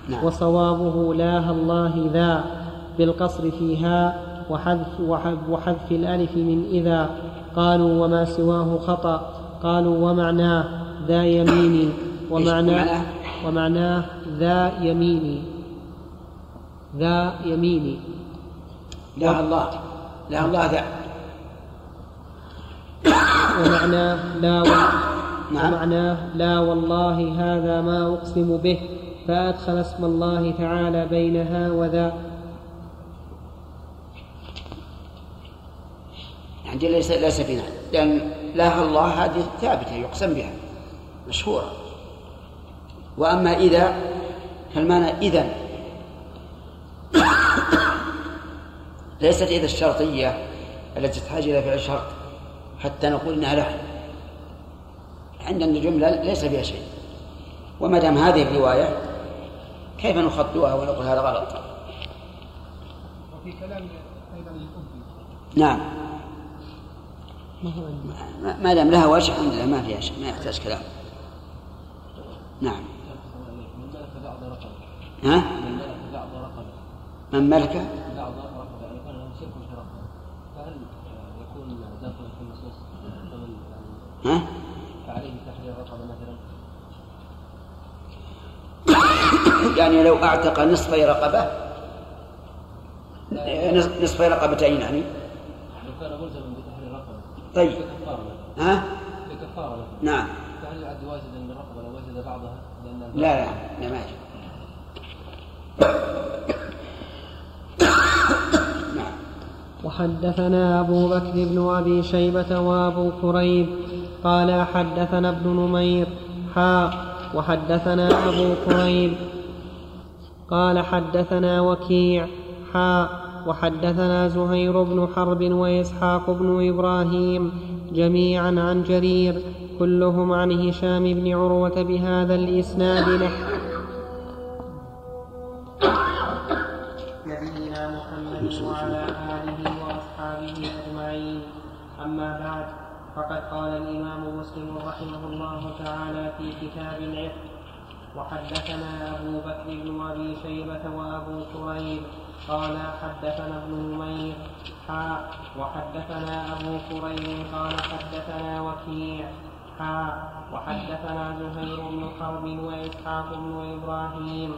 نعم. وصوابه لاها الله ذا بالقصر فيها وحذف, وحذف, وحذف الألف من إذا. قالوا وما سواه خطأ. قالوا ومعناه ذا يميني ومعناه ومعناه ذا يميني. ذا يميني. لا الله. لا الله ذا. ومعناه لا و... نعم. ومعناه لا والله هذا ما أقسم به فأدخل اسم الله تعالى بينها وذا. عندي ليس ليس في نعم لأن لا الله هذه ثابتة يقسم بها. مشهورة. وأما إذا فالمعنى إذا. ليست إذا الشرطية التي تحتاج إلى فعل شرط حتى نقول إنها لحن عندنا الجملة ليس فيها شيء. وما دام هذه الرواية كيف نخطئها ونقول هذا غلط؟ وفي كلام أيضا نعم. ما- ما دام لها وجه الحمد لله ما فيها شيء ما يحتاج كلام. نعم. ها؟ من ملك ها؟ فعليه تحرير رقبه مثلا؟ يعني لو أعتق نصفي رقبة؟ نص- نصفي رقبتين يعني؟ لو كان ملزما بتحرير رقبه طيب. ها؟ مثلا. نعم. فهل يعد واجدا للرقبة لو وجد بعضها؟ لا لا لا ما يجب نعم وحدثنا أبو بكر بن أبي شيبة وأبو كريب قال حدثنا ابن نمير. حا وحدثنا أبو كريب. قال حدثنا وكيع. حا وحدثنا زهير بن حرب وإسحاق بن إبراهيم جميعا عن جرير كلهم عن هشام بن عروة بهذا الإسناد نحو. مسلم رحمه الله تعالى في كتاب العفق. وحدثنا أبو بكر بن أبي شيبة وأبو كريب. قال حدثنا ابن نمير. حا وحدثنا أبو كريب. قال حدثنا وكيع. حا وحدثنا زهير بن حرب وإسحاق بن إبراهيم.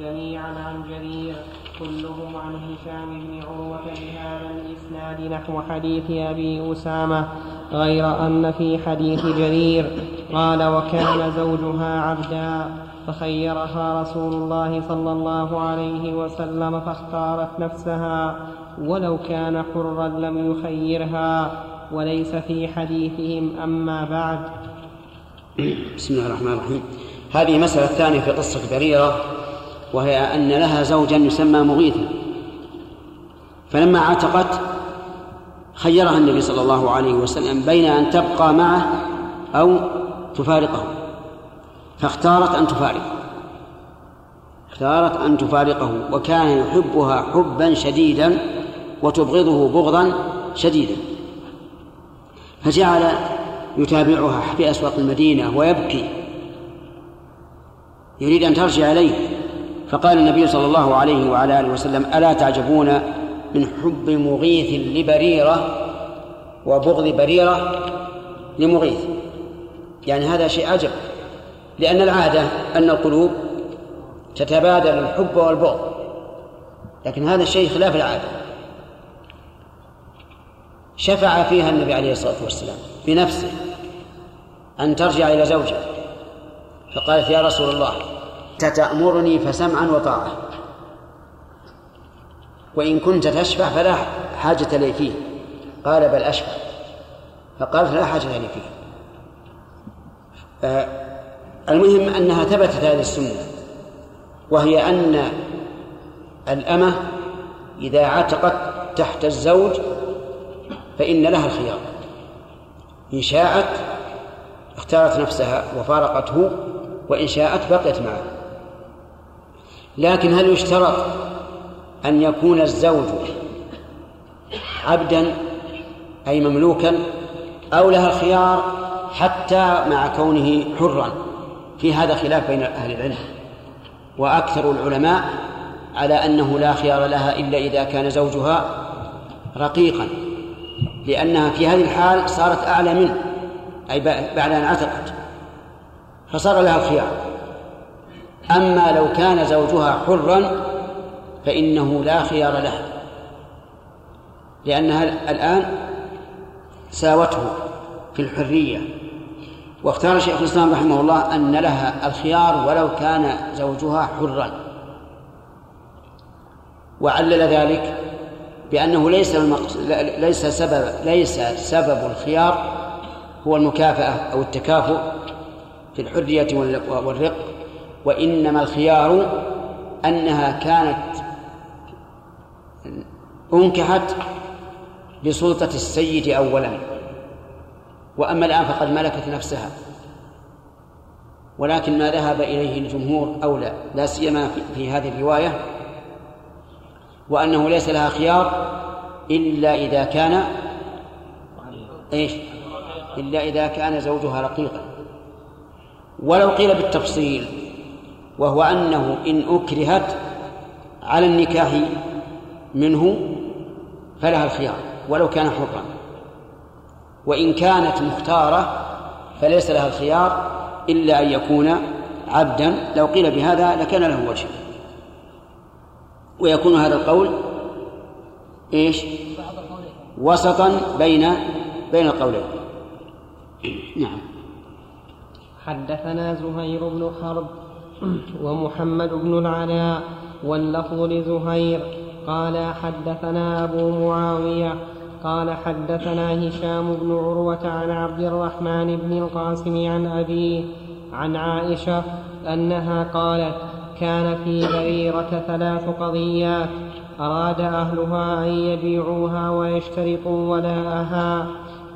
جميعا عن جرير كلهم عن هشام بن عروة بهذا الإسناد نحو حديث أبي أسامة غير أن في حديث جرير قال وكان زوجها عبدا فخيرها رسول الله صلى الله عليه وسلم فاختارت نفسها ولو كان حرا لم يخيرها وليس في حديثهم أما بعد. بسم الله الرحمن الرحيم. هذه المسألة الثانية في قصة بريرة وهي أن لها زوجا يسمى مغيثا. فلما عتقت خيرها النبي صلى الله عليه وسلم بين أن تبقى معه أو تفارقه. فاختارت أن تفارقه. اختارت أن تفارقه وكان يحبها حبا شديدا وتبغضه بغضا شديدا. فجعل يتابعها في أسواق المدينة ويبكي. يريد أن ترجع إليه. فقال النبي صلى الله عليه وعلى آله وسلم ألا تعجبون من حب مغيث لبريرة وبغض بريرة لمغيث؟ يعني هذا شيء عجب لأن العادة أن القلوب تتبادل الحب والبغض لكن هذا الشيء خلاف العادة. شفع فيها النبي عليه الصلاة والسلام بنفسه أن ترجع إلى زوجها فقالت يا رسول الله تتأمرني فسمعا وطاعة. وإن كنت تشفع فلا حاجة لي فيه. قال بل أشفع. فقالت لا حاجة لي فيه. آه، المهم أنها ثبتت هذه السنة. وهي أن الأمة إذا عتقت تحت الزوج فإن لها الخيار. إن شاءت اختارت نفسها وفارقته وإن شاءت بقيت معه. لكن هل يشترط أن يكون الزوج عبدا أي مملوكا أو لها الخيار حتى مع كونه حرا؟ في هذا خلاف بين أهل العلم وأكثر العلماء على أنه لا خيار لها إلا إذا كان زوجها رقيقا لأنها في هذه الحال صارت أعلى منه أي بعد أن عتقت فصار لها الخيار أما لو كان زوجها حرا فإنه لا خيار لها لأنها الآن ساوته في الحرية. واختار شيخ الإسلام رحمه الله أن لها الخيار ولو كان زوجها حرا. وعلل ذلك بأنه ليس ليس سبب ليس سبب الخيار هو المكافأة أو التكافؤ في الحرية والرق وإنما الخيار أنها كانت أنكحت بسلطة السيد أولا. وأما الآن فقد ملكت نفسها. ولكن ما ذهب إليه الجمهور أولى لا سيما في هذه الرواية وأنه ليس لها خيار إلا إذا كان إيش؟ إلا إذا كان زوجها رقيقا. ولو قيل بالتفصيل وهو أنه إن أكرهت على النكاح منه فلها الخيار ولو كان حرا. وإن كانت مختارة فليس لها الخيار إلا أن يكون عبدا. لو قيل بهذا لكان له وجه. ويكون هذا القول إيش؟ وسطا بين بين القولين. نعم. حدثنا زهير بن حرب ومحمد بن العلاء واللفظ لزهير. قال حدثنا أبو معاوية. قال حدثنا هشام بن عروة عن عبد الرحمن بن القاسم عن أبيه عن عائشة أنها قالت كان في بريرة ثلاث قضيات أراد أهلها أن يبيعوها ويشترطوا ولاءها.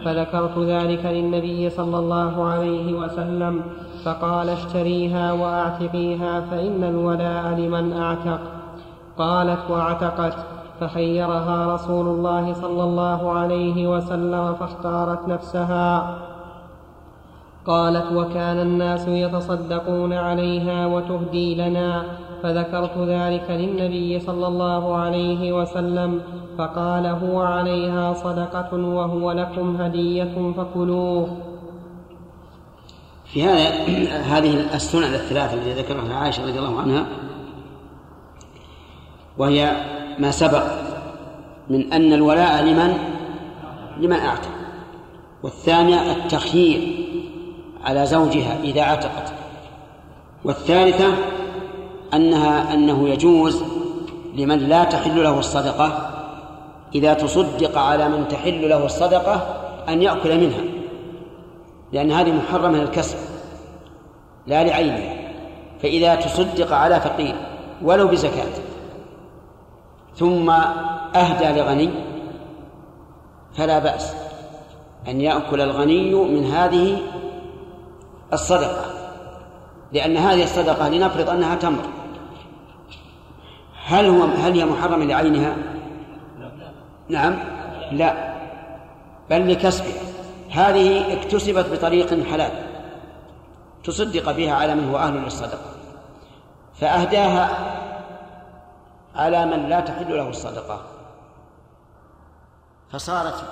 فذكرت ذلك للنبي صلى الله عليه وسلم. فقال اشتريها وأعتقيها فإن الولاء لمن أعتق. قالت وأعتقت فخيرها رسول الله صلى الله عليه وسلم فاختارت نفسها. قالت وكان الناس يتصدقون عليها وتهدي لنا فذكرت ذلك للنبي صلى الله عليه وسلم فقال هو عليها صدقة وهو لكم هدية فكلوه. في هذا *clears throat* هذه السنن الثلاثة التي ذكرها عائشة رضي الله عنها وهي ما سبق من أن الولاء لمن؟ لمن أعتق والثانية التخيير على زوجها إذا عتقت. والثالثة أنها أنه يجوز لمن لا تحل له الصدقة إذا تصدق على من تحل له الصدقة أن يأكل منها. لأن هذه محرمة للكسب لا لعينه. فإذا تصدق على فقير ولو بزكاة ثم أهدى لغني فلا بأس أن يأكل الغني من هذه الصدقة لأن هذه الصدقة لنفرض أنها تمر. هل هو هل هي محرمة لعينها؟ نعم لا بل لكسبها. هذه اكتسبت بطريق حلال تصدق بها على من هو أهل للصدقة فأهداها على من لا تحل له الصدقة. فصارت